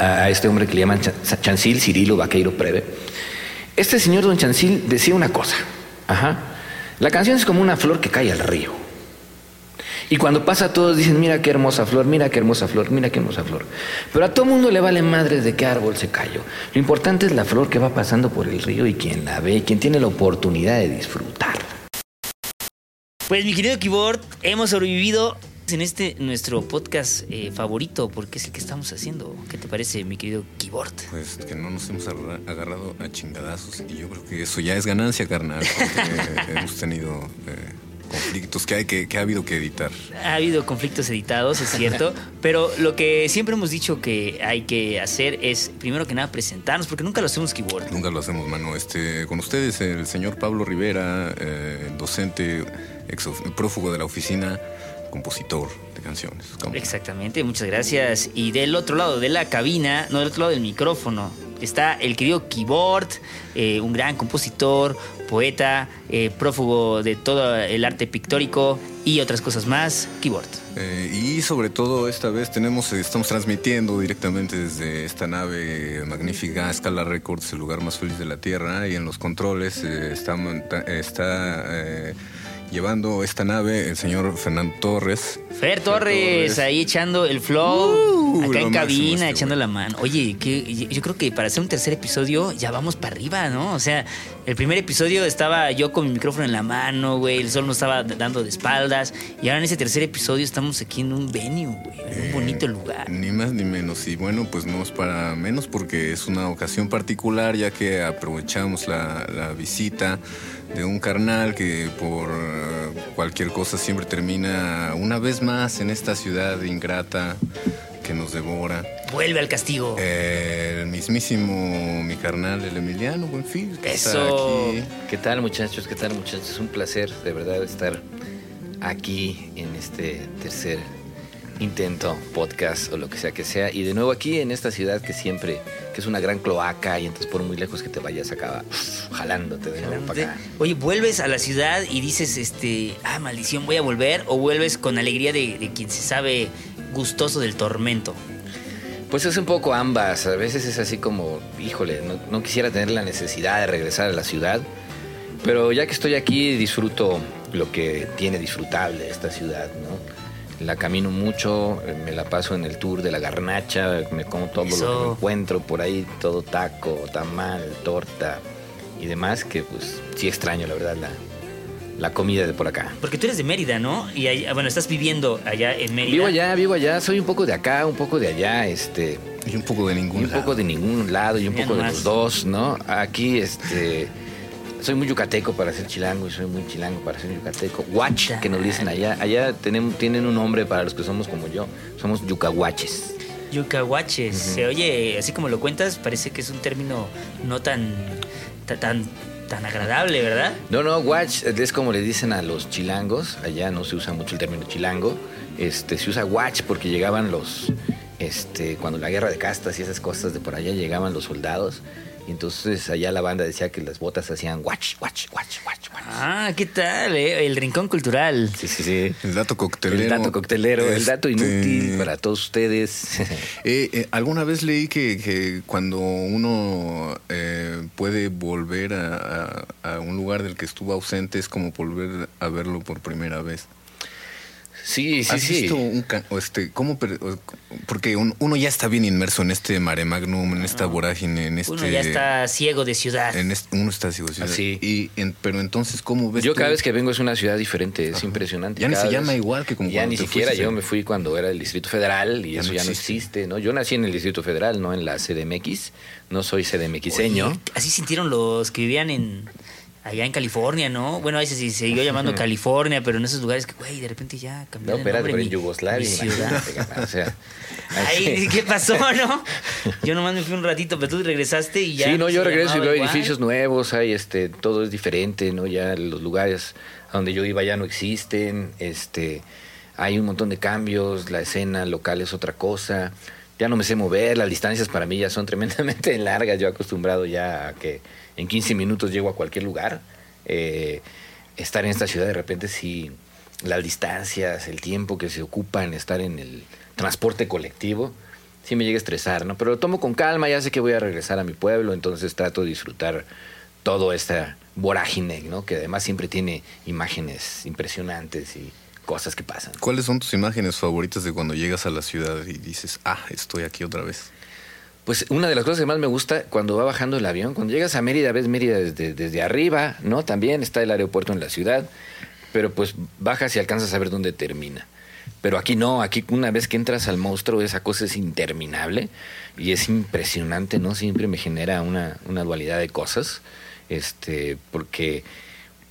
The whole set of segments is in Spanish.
a este hombre que le llaman Ch- Chancil, Cirilo Vaqueiro Preve. Este señor don Chancil decía una cosa. Ajá. La canción es como una flor que cae al río. Y cuando pasa todos dicen, mira qué hermosa flor, mira qué hermosa flor, mira qué hermosa flor. Pero a todo mundo le vale madre de qué árbol se cayó. Lo importante es la flor que va pasando por el río y quien la ve, quien tiene la oportunidad de disfrutar. Pues mi querido Keyboard, hemos sobrevivido en este nuestro podcast eh, favorito, porque es el que estamos haciendo. ¿Qué te parece, mi querido Keyboard? Pues que no nos hemos agarra- agarrado a chingadazos y yo creo que eso ya es ganancia, carnal, porque hemos tenido eh, conflictos que hay que, que ha habido que editar. Ha habido conflictos editados, es cierto, pero lo que siempre hemos dicho que hay que hacer es, primero que nada, presentarnos, porque nunca lo hacemos Keyboard. Nunca lo hacemos, mano. Este, con ustedes, el señor Pablo Rivera, eh, docente, ex prófugo de la oficina, compositor de canciones. ¿Cómo? Exactamente, muchas gracias. Y del otro lado de la cabina, no del otro lado del micrófono, está el querido Keyboard, eh, un gran compositor, poeta, eh, prófugo de todo el arte pictórico y otras cosas más. Keyboard. Eh, y sobre todo esta vez tenemos, estamos transmitiendo directamente desde esta nave magnífica Scala Records, el lugar más feliz de la Tierra, y en los controles está, está llevando esta nave el señor Fernando Torres. Fer Torres, Torres. ahí echando el flow, Uh, acá en cabina, este echando la mano. Oye, que yo creo que para hacer un tercer episodio ya vamos para arriba, ¿no? O sea, el primer episodio estaba yo con mi micrófono en la mano, güey, el sol nos estaba dando de espaldas, y ahora en ese tercer episodio estamos aquí en un venue, güey, en un Eh, bonito lugar. Ni más ni menos. Y bueno, pues no es para menos porque es una ocasión particular ya que aprovechamos la, la visita de un carnal que por eh, cualquier cosa siempre termina una vez más en esta ciudad ingrata que nos devora. Vuelve al castigo. Eh, el mismísimo mi carnal, el Emiliano Buenfil. que está Eso. aquí. ¿Qué tal muchachos? ¿Qué tal muchachos? Es un placer de verdad estar aquí en este tercer intento, podcast o lo que sea que sea. Y de nuevo aquí en esta ciudad que siempre, que es una gran cloaca y entonces por muy lejos que te vayas acaba uf, jalándote de nuevo para acá. Oye, vuelves a la ciudad y dices, este, ah, maldición, voy a volver, o vuelves con alegría de, de quien se sabe gustoso del tormento. Pues es un poco ambas. A veces es así como, híjole, no, no quisiera tener la necesidad de regresar a la ciudad. Pero ya que estoy aquí, disfruto lo que tiene disfrutable esta ciudad, ¿no? La camino mucho, eh, me la paso en el tour de la garnacha, me como todo lo que me encuentro por ahí, todo taco, tamal, torta y demás, que pues sí extraño, la verdad, la, la comida de por acá. Porque tú eres de Mérida, ¿no? Y ahí- ah, bueno, estás viviendo allá en Mérida. Vivo allá, vivo allá, soy un poco de acá, un poco de allá, este... Y un poco de Y ningún un poco de ningún lado y un Ya poco de los dos, ¿no? Aquí, este. Soy muy yucateco para ser chilango y soy muy chilango para ser yucateco. Guach, que nos dicen allá. Allá tenemos, tienen un nombre para los que somos como yo. Somos yucahuaches. Yucahuaches. Se oye, así como lo cuentas, parece que es un término no tan, ta- tan, tan agradable, ¿verdad? No, no, guach es como le dicen a los chilangos. Allá no se usa mucho el término chilango. Este, se usa guach porque llegaban los. Este, cuando la guerra de castas y esas cosas de por allá llegaban los soldados. Y entonces allá la banda decía que las botas hacían guach, guach, guach, guach, guach. Ah, ¿qué tal? eh? El rincón cultural. Sí, sí, sí. El dato coctelero. El dato coctelero, el dato Este, inútil para todos ustedes. Eh, eh, alguna vez leí que, que cuando uno eh, puede volver a, a- a un lugar del que estuvo ausente es como volver a verlo por primera vez. Sí, sí, ¿Has sí. visto un este, cómo porque un- uno ya está bien inmerso en este mare magnum, en esta vorágine, en este Uno ya está ciego de ciudad. en este- uno está ciego, ciudad. Así. Y en- pero entonces cómo ves Yo tú? cada vez que vengo es una ciudad diferente, es impresionante. Ya ni Cada se vez- llama igual que como Ya ni te siquiera, fuiste. yo me fui cuando era el Distrito Federal y Ya eso no ya no existe. existe, ¿no? Yo nací en el Distrito Federal, no en la CDMX, no soy CDMXeño. Oye, así sintieron los que vivían en allá en California, ¿no? Bueno, ahí se se siguió llamando California, pero en esos lugares que, güey, de repente ya cambió No, espérate, pero mi- en Yugoslavia, mi ciudad. o sea, Ay, ¿qué pasó, no? Yo nomás me fui un ratito, pero tú regresaste y ya. Sí, no, yo regreso y veo edificios nuevos, hay este, todo es diferente, ¿no? Ya los lugares a donde yo iba ya no existen, este, hay un montón de cambios, la escena local es otra cosa, ya no me sé mover, las distancias para mí ya son tremendamente largas, yo acostumbrado ya a que en 15 minutos llego a cualquier lugar. Eh, estar en esta ciudad de repente sí, las distancias, el tiempo que se ocupa en estar en el transporte colectivo, sí me llega a estresar, ¿no? Pero lo tomo con calma, ya sé que voy a regresar a mi pueblo, entonces trato de disfrutar todo esta vorágine, ¿no? Que además siempre tiene imágenes impresionantes y cosas que pasan. ¿Cuáles son tus imágenes favoritas de cuando llegas a la ciudad y dices, ah, estoy aquí otra vez? Pues una de las cosas que más me gusta cuando va bajando el avión, cuando llegas a Mérida, ves Mérida desde, arriba, ¿no? También está el aeropuerto en la ciudad, pero pues bajas y alcanzas a ver dónde termina. Pero aquí no, aquí una vez que entras al monstruo, esa cosa es interminable y es impresionante, ¿no? Siempre me genera una, una dualidad de cosas, este, porque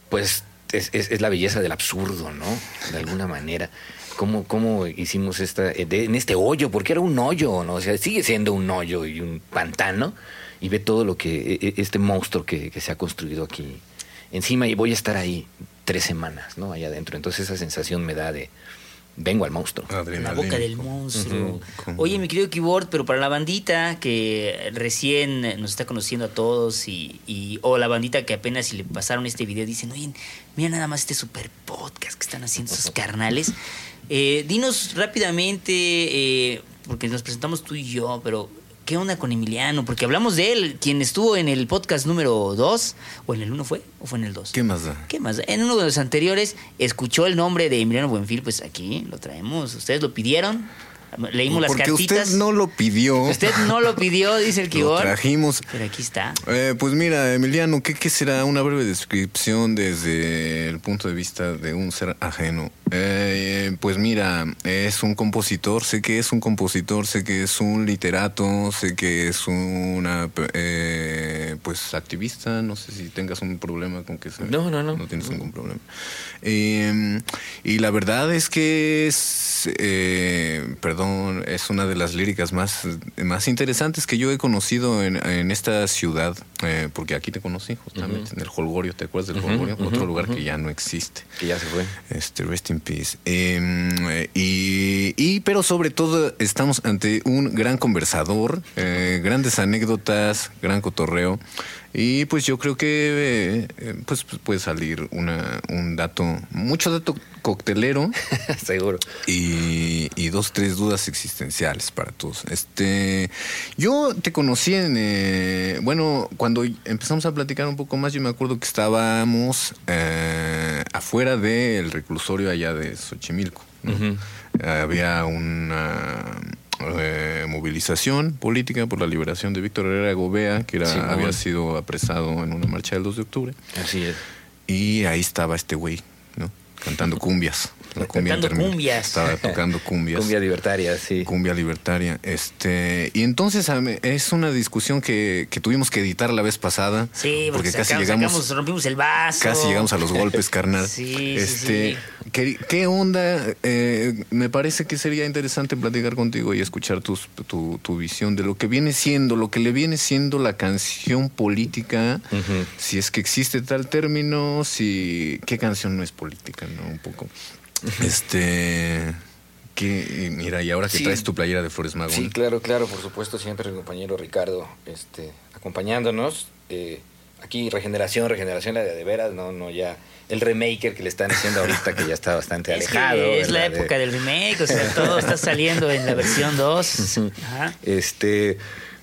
pues es, es, es la belleza del absurdo, ¿no? De alguna manera. ¿Cómo, cómo hicimos esta, eh, de- en este hoyo? Porque era un hoyo, ¿no? O sea, sigue siendo un hoyo y un pantano. Y ve todo lo que, e- e- este monstruo que, que se ha construido aquí encima y voy a estar ahí tres semanas, ¿no? Allá adentro. Entonces esa sensación me da de, vengo al monstruo. La Adrenalina. boca del monstruo. Oye, mi querido keyboard, pero para la bandita que recién nos está conociendo a todos y, y- o la bandita que apenas si le pasaron este video dicen, oye, mira nada más este super podcast que están haciendo esos carnales. Eh, dinos rápidamente, eh, porque nos presentamos tú y yo, pero ¿qué onda con Emiliano? Porque hablamos de él, quien estuvo en el podcast número 2, o en el 1 fue, o fue en el 2. ¿Qué más da? ¿Qué más? En uno de los anteriores escuchó el nombre de Emiliano Buenfil, pues aquí lo traemos. Ustedes lo pidieron, leímos las Porque cartitas. usted no lo pidió. Usted no lo pidió, dice el Lo Kibor. trajimos. Pero aquí está. Eh, pues mira, Emiliano, ¿qué, qué será una breve descripción desde el punto de vista de un ser ajeno? Eh, pues mira, es un compositor, sé que es un compositor, sé que es un literato, sé que es una, eh, pues, activista, no sé si tengas un problema con que sea. No, no, no. No tienes ningún problema. Y la verdad es que es, eh, perdón, es una de las líricas más, más interesantes que yo he conocido en, en esta ciudad, eh, porque aquí te conocí justamente, en el Holgorio, ¿te acuerdas del Holgorio? Otro lugar que ya no existe. Que ya se fue. Este, rest in peace. Eh, y, y, pero sobre todo estamos ante un gran conversador, eh, grandes anécdotas, gran cotorreo. Y pues yo creo que eh, pues, pues puede salir una, un dato, mucho dato coctelero Seguro. y, y dos, tres dudas existenciales para todos. Este, yo te conocí en, eh, bueno, cuando empezamos a platicar un poco más, yo me acuerdo que estábamos eh, afuera del reclusorio allá de Xochimilco. Había una eh, movilización política por la liberación de Víctor Herrera Gobea, que era, había sido apresado en una marcha del 2 de octubre. Así es. Y ahí estaba este güey, ¿no? Cantando cumbias. La cumbia intermedia. cumbias. Estaba tocando cumbias. Cumbia libertaria, sí. Cumbia libertaria. Este, y entonces a mí- es una discusión que, que tuvimos que editar la vez pasada. Sí, porque, porque casi sacamos, llegamos. sacamos, rompimos el vaso. Casi llegamos a los golpes, carnal. Sí, este, sí. ¿qué, qué onda? Eh, me parece que sería interesante platicar contigo y escuchar tus, tu, tu visión de lo que viene siendo, lo que le viene siendo la canción política, si es que existe tal término, si qué canción no es política, ¿no? Un poco. Este, que mira, y ahora que Sí. traes tu playera de Flores Magón. Sí, claro, claro, por supuesto, siempre el compañero Ricardo este, acompañándonos. Eh, aquí regeneración, regeneración la de, de veras, no, no ya el remaker que le están haciendo ahorita que ya está bastante Es, alejado. que es la época del remake, o sea, todo está saliendo en la versión 2. Ajá. Este,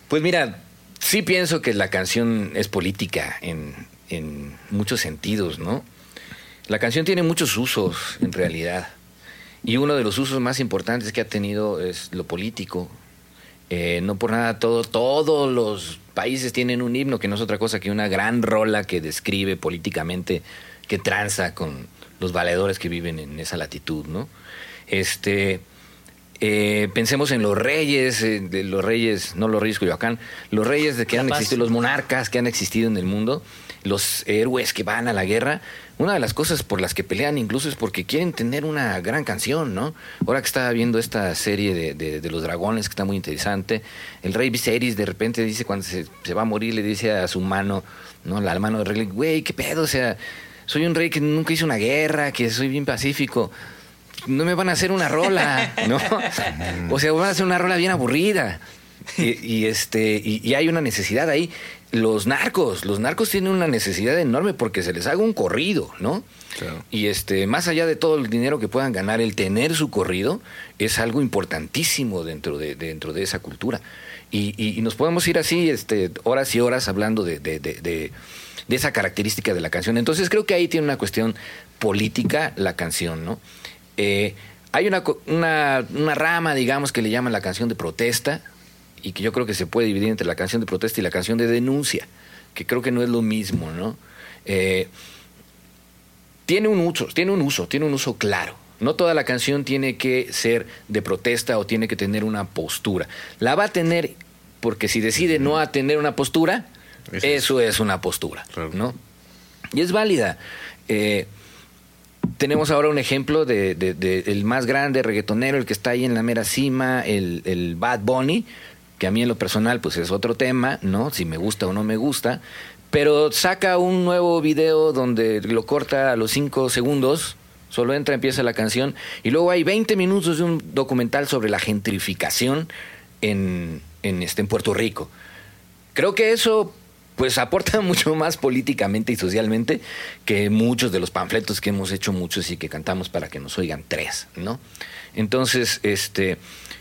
pues mira, sí pienso que la canción es política en, en muchos sentidos, ¿no? La canción tiene muchos usos, en realidad. Y uno de los usos más importantes que ha tenido es lo político. Eh, no por nada, todo, todos los países tienen un himno que no es otra cosa que una gran rola que describe políticamente, que tranza con los valedores que viven en esa latitud, ¿no? Este, eh, pensemos en los reyes, eh, de los reyes, no los reyes Coyoacán, los reyes de que han existido, los monarcas que han existido en el mundo, los héroes que van a la guerra. Una de las cosas por las que pelean incluso es porque quieren tener una gran canción, ¿no? Ahora que estaba viendo esta serie de, de- los dragones, que está muy interesante, el rey Viserys de repente dice cuando se, se va a morir, le dice a su mano, ¿no? La mano del rey, güey, ¿qué pedo? O sea, soy un rey que nunca hizo una guerra, que soy bien pacífico no me van a hacer una rola, ¿no? O sea, van a hacer una rola bien aburrida. y, este, y, hay una necesidad ahí. Los narcos, los narcos tienen una necesidad enorme porque se les haga un corrido, ¿no? Y este, más allá de todo el dinero que puedan ganar, el tener su corrido es algo importantísimo dentro de, dentro de esa cultura. Y, nos podemos ir así, este, horas y horas hablando de, de, esa característica de la canción. Entonces creo que ahí tiene una cuestión política la canción, ¿no? Eh, hay una, una, una, rama, digamos, que le llaman la canción de protesta, y que yo creo que se puede dividir entre la canción de protesta y la canción de denuncia, que creo que no es lo mismo, ¿no? Eh, tiene un uso, tiene un uso, tiene un uso claro. No toda la canción tiene que ser de protesta o tiene que tener una postura. La va a tener porque si decide no a tener una postura, eso, es una postura, ¿no? Y es válida. Eh, tenemos ahora un ejemplo de, el más grande reggaetonero, el que está ahí en la mera cima, el, el, Bad Bunny, que a mí en lo personal pues es otro tema, ¿no? Si me gusta o no me gusta, pero saca un nuevo video donde lo corta a los cinco segundos, solo entra, empieza la canción, y luego hay 20 minutos de un documental sobre la gentrificación en, en, este, en Puerto Rico. Creo que eso pues aporta mucho más políticamente y socialmente que muchos de los panfletos que hemos hecho muchos y que cantamos para que nos oigan tres, ¿no? Entonces, este,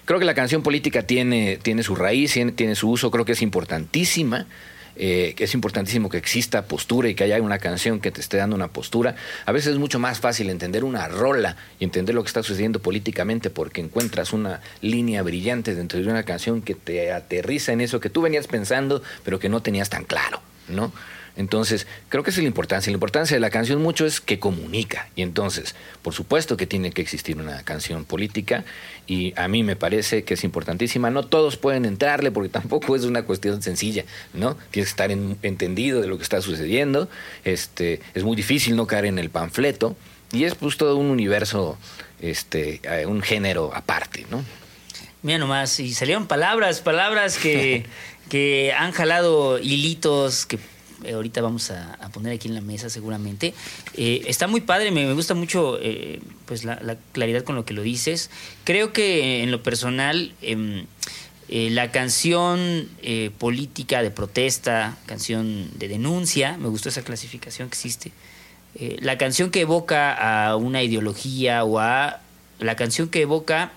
creo que la canción política tiene, tiene su raíz, tiene, su uso, creo que es importantísima eh, es importantísimo que exista postura y que haya una canción que te esté dando una postura. A veces es mucho más fácil entender una rola y entender lo que está sucediendo políticamente porque encuentras una línea brillante dentro de una canción que te aterriza en eso que tú venías pensando, pero que no tenías tan claro, ¿no? Entonces, creo que esa es la importancia. La importancia de la canción mucho es que comunica. Y entonces, por supuesto que tiene que existir una canción política y a mí me parece que es importantísima. No todos pueden entrarle porque tampoco es una cuestión sencilla, ¿no? Tienes que estar entendido de lo que está sucediendo. Este, es muy difícil no caer en el panfleto y es pues todo un universo, este, eh, un género aparte, ¿no? Mira nomás, y salieron palabras, palabras que, que han jalado hilitos, que ahorita vamos a, poner aquí en la mesa seguramente. Eh, está muy padre, me, gusta mucho eh, pues la, claridad con lo que lo dices. Creo que en lo personal em, la canción política de protesta, canción de denuncia, me gustó esa clasificación que existe. la canción que evoca a una ideología o a la canción que evoca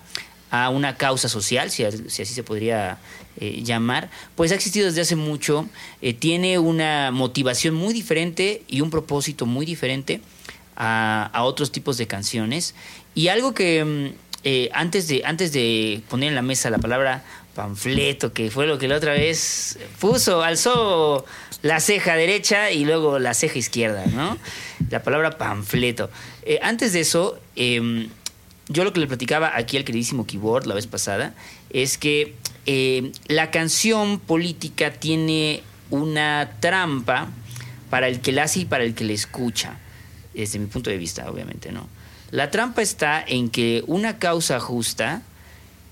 a una causa social, si, así se podría eh, llamar, pues ha existido desde hace mucho, eh, tiene una motivación muy diferente y un propósito muy diferente a, otros tipos de canciones. Y algo que mm, eh, antes, de, antes de poner en la mesa la palabra panfleto, que fue lo que la otra vez puso, alzó la ceja derecha y luego la ceja izquierda, ¿no? La palabra panfleto. antes de eso, em, yo lo que le platicaba aquí al queridísimo Keyboard la vez pasada es que eh, la canción política tiene una trampa para el que la hace y para el que la escucha, desde mi punto de vista, obviamente, ¿no? La trampa está en que una causa justa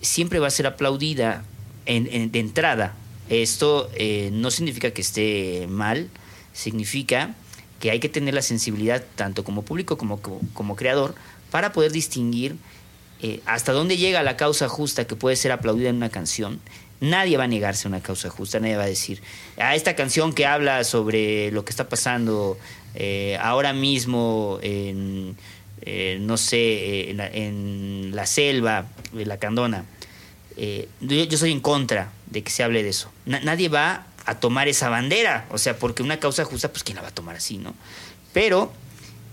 siempre va a ser aplaudida de entrada. Esto eh, no significa que esté mal, significa que hay que tener la sensibilidad, tanto como público como, como creador, para poder distinguir eh, hasta dónde llega la causa justa que puede ser aplaudida en una canción. Nadie va a negarse a una causa justa, nadie va a decir, a ah, esta canción que habla sobre lo que está pasando eh, ahora mismo en, eh, no sé, en la, selva, de la candona. Yo, soy en contra de que se hable de eso. nadie va a tomar esa bandera, o sea, porque una causa justa, pues quién la va a tomar así, ¿no? Pero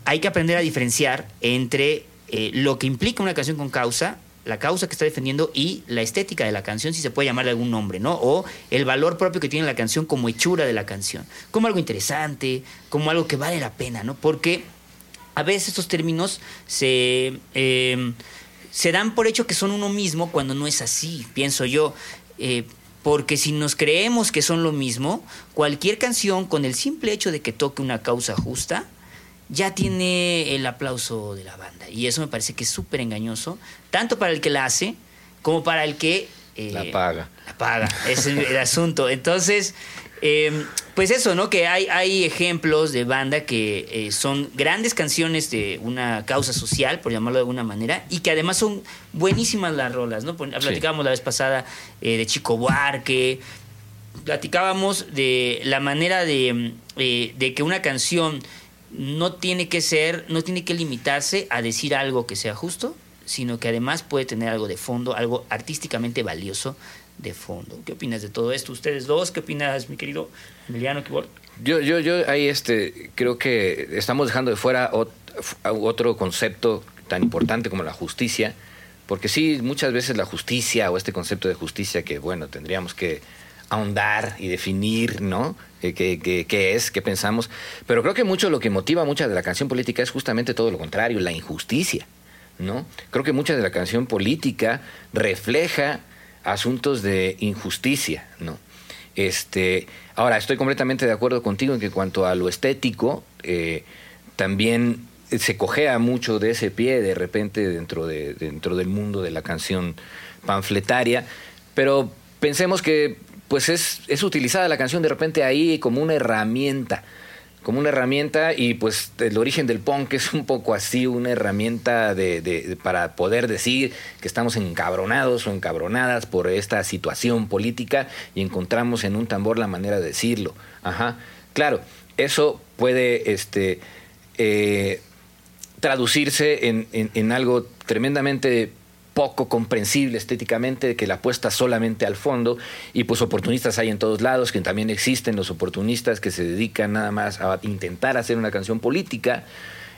hay que aprender a diferenciar entre eh, lo que implica una canción con causa, la causa que está defendiendo y la estética de la canción, si se puede llamar de algún nombre, ¿no? O el valor propio que tiene la canción como hechura de la canción, como algo interesante, como algo que vale la pena, ¿no? Porque a veces estos términos se, em, se dan por hecho que son uno mismo cuando no es así, pienso yo. Eh, porque si nos creemos que son lo mismo, cualquier canción con el simple hecho de que toque una causa justa, ya tiene el aplauso de la banda. Y eso me parece que es súper engañoso, tanto para el que la hace como para el que... Eh, la paga. La paga, es el, asunto. Entonces, em, Pues eso, ¿no? Que hay, hay ejemplos de banda que eh, son grandes canciones de una causa social, por llamarlo de alguna manera, y que además son buenísimas las rolas, ¿no? Platicábamos la vez pasada eh, de Chico Buarque, platicábamos de la manera de, eh, de que una canción no tiene que ser, no tiene que limitarse a decir algo que sea justo, sino que además puede tener algo de fondo, algo artísticamente valioso de fondo. ¿Qué opinas de todo esto? Ustedes dos, ¿qué opinas, mi querido Emiliano Kibor? Yo, yo, yo ahí este, creo que estamos dejando de fuera otro concepto tan importante como la justicia, porque sí, muchas veces la justicia o este concepto de justicia que, bueno, tendríamos que ahondar y definir, ¿no? Eh, ¿Qué, es? ¿Qué pensamos? Pero creo que mucho lo que motiva mucha de la canción política es justamente todo lo contrario, la injusticia, ¿no? Creo que mucha de la canción política refleja asuntos de injusticia, ¿no? Este, ahora, estoy completamente de acuerdo contigo en que cuanto a lo estético, eh, también se cojea mucho de ese pie de repente dentro, de, dentro del mundo de la canción panfletaria, pero pensemos que pues es, es utilizada la canción de repente ahí como una herramienta como una herramienta y pues el origen del punk es un poco así, una herramienta de, para poder decir que estamos encabronados o encabronadas por esta situación política y encontramos en un tambor la manera de decirlo. Ajá. Claro, eso puede este, eh, traducirse en, en algo tremendamente poco comprensible estéticamente, que la apuesta solamente al fondo, y pues oportunistas hay en todos lados, que también existen los oportunistas que se dedican nada más a intentar hacer una canción política.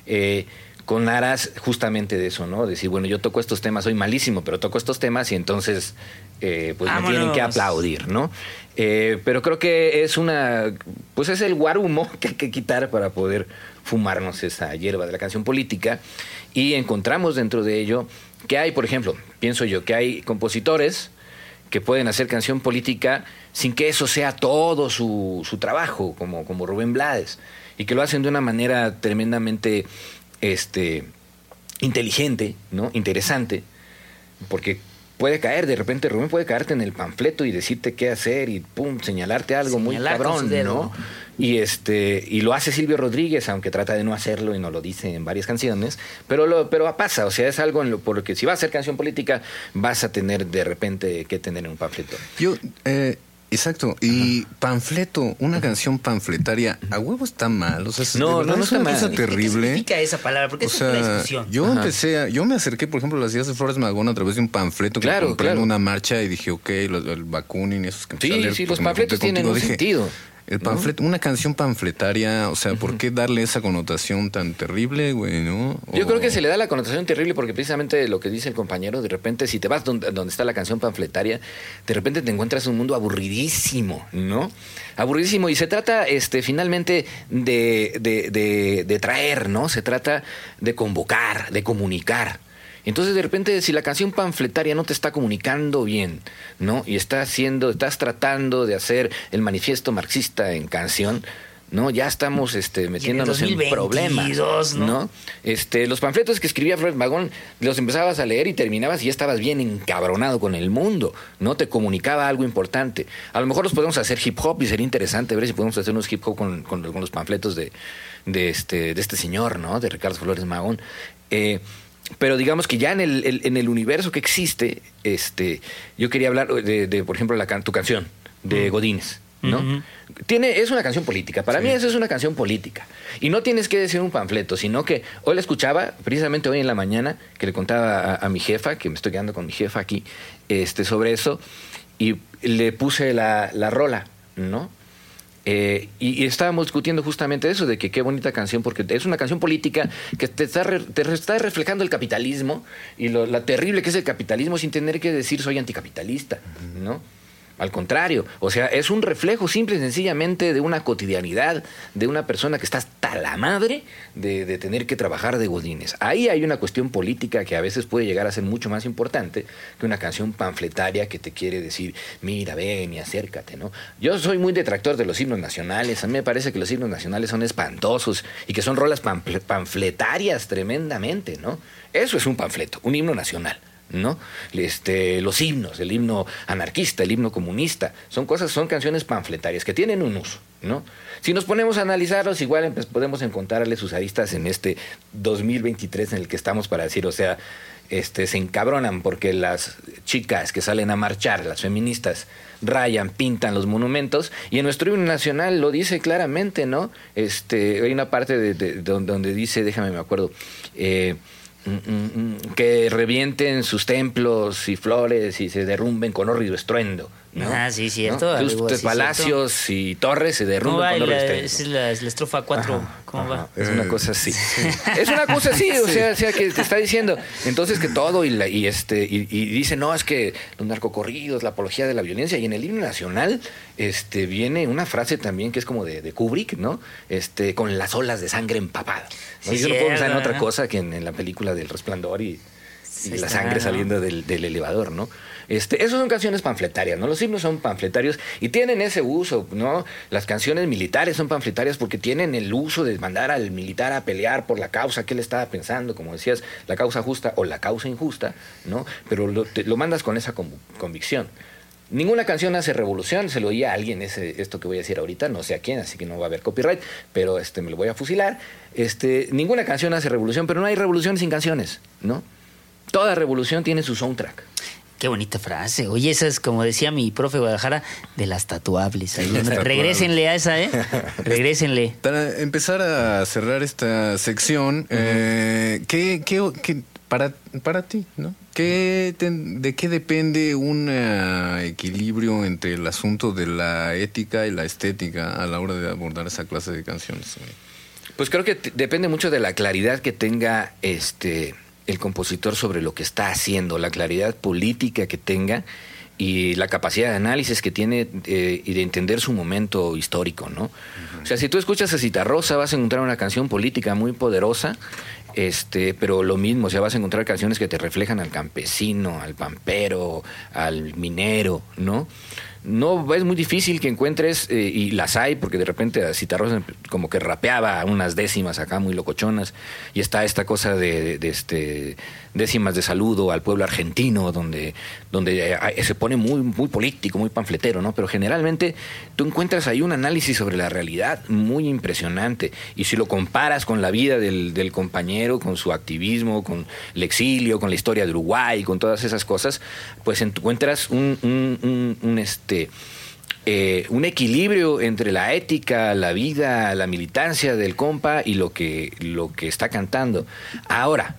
Eh, con aras justamente de eso, ¿no? Decir, bueno, yo toco estos temas, soy malísimo, pero toco estos temas y entonces eh, pues me tienen que aplaudir, ¿no? Eh, pero creo que es una, pues es el guarumo que hay que quitar para poder fumarnos esa hierba de la canción política y encontramos dentro de ello que hay, por ejemplo, pienso yo, que hay compositores que pueden hacer canción política sin que eso sea todo su, su trabajo, como, como Rubén Blades, y que lo hacen de una manera tremendamente este, inteligente, ¿no? interesante, porque puede caer, de repente Rubén puede caerte en el panfleto y decirte qué hacer y pum, señalarte algo muy cabrón, ¿no? Y este y lo hace Silvio Rodríguez, aunque trata de no hacerlo y no lo dice en varias canciones, pero lo pero pasa, o sea, es algo en lo por lo que si vas a hacer canción política vas a tener de repente que tener un panfleto. Yo eh, Exacto, y panfleto, una canción panfletaria, a huevo está mal, o sea, no, no, no es una cosa terrible. ¿Qué significa esa palabra? Porque es una discusión. Yo empecé, yo me acerqué, por ejemplo, a las ideas de Flores Magón a través de un panfleto que compré en una marcha y dije, ok, el Bakunin y esos que Sí, sí, los panfletos tienen un sentido. El una canción panfletaria, o sea, ¿por qué darle esa connotación tan terrible, güey, no? Yo creo que se le da la connotación terrible porque precisamente lo que dice el compañero, de repente, si te vas donde, donde está la canción panfletaria, de repente te encuentras un mundo aburridísimo, ¿no? Aburridísimo. Y se trata, este, finalmente, de, de, de, de traer, ¿no? Se trata de convocar, de comunicar. Entonces, de repente, si la canción panfletaria no te está comunicando bien, ¿no? Y estás haciendo, estás tratando de hacer el manifiesto marxista en canción, ¿no? Ya estamos este, metiéndonos en, problemas, ¿no? Este, los panfletos que escribía Flores Magón los empezabas a leer y terminabas y ya estabas bien encabronado con el mundo, ¿no? Te comunicaba algo importante. A lo mejor los podemos hacer hip hop y sería interesante ver si podemos hacer unos hip hop con, con, los panfletos de, de, este, de este señor, ¿no? De Ricardo Flores Magón. Eh, pero digamos que ya en el, en el universo que existe, este, yo quería hablar de, por ejemplo, la, tu canción de Godínez. ¿no? Tiene, es una canción política. Para mí eso es una canción política. Y no tienes que decir un panfleto, sino que hoy la escuchaba, precisamente hoy en la mañana, que le contaba a, mi jefa, que me estoy quedando con mi jefa aquí, este, sobre eso, y le puse la, la rola, ¿no? Eh, y, estábamos discutiendo justamente eso, de que qué bonita canción, porque es una canción política que te está, te está reflejando el capitalismo y lo la terrible que es el capitalismo sin tener que decir soy anticapitalista, ¿no? Al contrario, o sea, es un reflejo simple y sencillamente de una cotidianidad de una persona que está hasta la madre de, tener que trabajar de godines. Ahí hay una cuestión política que a veces puede llegar a ser mucho más importante que una canción panfletaria que te quiere decir, mira, ven y acércate, ¿no? Yo soy muy detractor de los himnos nacionales. A mí me parece que los himnos nacionales son espantosos y que son rolas panfletarias tremendamente, ¿no? Eso es un panfleto, un himno nacional. ¿No? Este, los himnos, el himno anarquista, el himno comunista, son cosas, son canciones panfletarias que tienen un uso, ¿no? Si nos ponemos a analizarlos, igual pues, podemos encontrarle sus aristas en este 2023 en el que estamos para decir, o sea, este, se encabronan porque las chicas que salen a marchar, las feministas, rayan, pintan los monumentos, y en nuestro himno nacional lo dice claramente, ¿no? Este, hay una parte de, donde, dice, déjame me acuerdo, eh, que revienten sus templos y flores y se derrumben con horrido estruendo. Ah, sí, cierto. palacios y torres se derrumban con la, Es la, estrofa 4. ¿Cómo va? Es una cosa así. es una cosa así, o sea, o sea, que te está diciendo. Entonces que todo y, y este y, dice, no, es que los narcocorridos, la apología de la violencia. Y en el himno nacional este, viene una frase también que es como de, Kubrick, ¿no? Este, con las olas de sangre empapada. Yo no puedo pensar en otra cosa que en, la película del resplandor y, la sangre saliendo del, del elevador, ¿no? Este, esas son canciones panfletarias, ¿no? Los himnos son panfletarios y tienen ese uso, ¿no? Las canciones militares son panfletarias porque tienen el uso de mandar al militar a pelear por la causa que él estaba pensando, como decías, la causa justa o la causa injusta, ¿no? Pero lo, lo mandas con esa convicción. Ninguna canción hace revolución, se lo oía a alguien ese, esto que voy a decir ahorita, no sé a quién, así que no va a haber copyright, pero este, me lo voy a fusilar. Este, ninguna canción hace revolución, pero no hay revolución sin canciones, ¿no? Toda revolución tiene su soundtrack. Qué bonita frase. Oye, esa es, como decía mi profe Guadalajara, de las tatuables. Regrésenle a esa, ¿eh? Regrésenle. Para empezar a cerrar esta sección, eh, ¿qué, qué, para, para ti, ¿no? ¿Qué ¿De qué depende un eh, equilibrio entre el asunto de la ética y la estética a la hora de abordar esa clase de canciones? Pues creo que depende mucho de la claridad que tenga este el compositor sobre lo que está haciendo, la claridad política que tenga y la capacidad de análisis que tiene eh, y de entender su momento histórico, ¿no? O sea, si tú escuchas a Cita Rosa vas a encontrar una canción política muy poderosa, este, pero lo mismo, o sea, vas a encontrar canciones que te reflejan al campesino, al pampero, al minero, ¿no? No es muy difícil que encuentres, eh, y las hay, porque de repente Citarrosa como que rapeaba unas décimas acá muy locochonas, y está esta cosa de, este décimas de saludo al pueblo argentino, donde, donde eh, se pone muy, muy político, muy panfletero, ¿no? Pero generalmente tú encuentras ahí un análisis sobre la realidad muy impresionante, y si lo comparas con la vida del, del compañero, con su activismo, con el exilio, con la historia de Uruguay, con todas esas cosas, pues encuentras un, un, un este, eh, un equilibrio entre la ética, la vida, la militancia del compa y lo que, lo que está cantando. Ahora,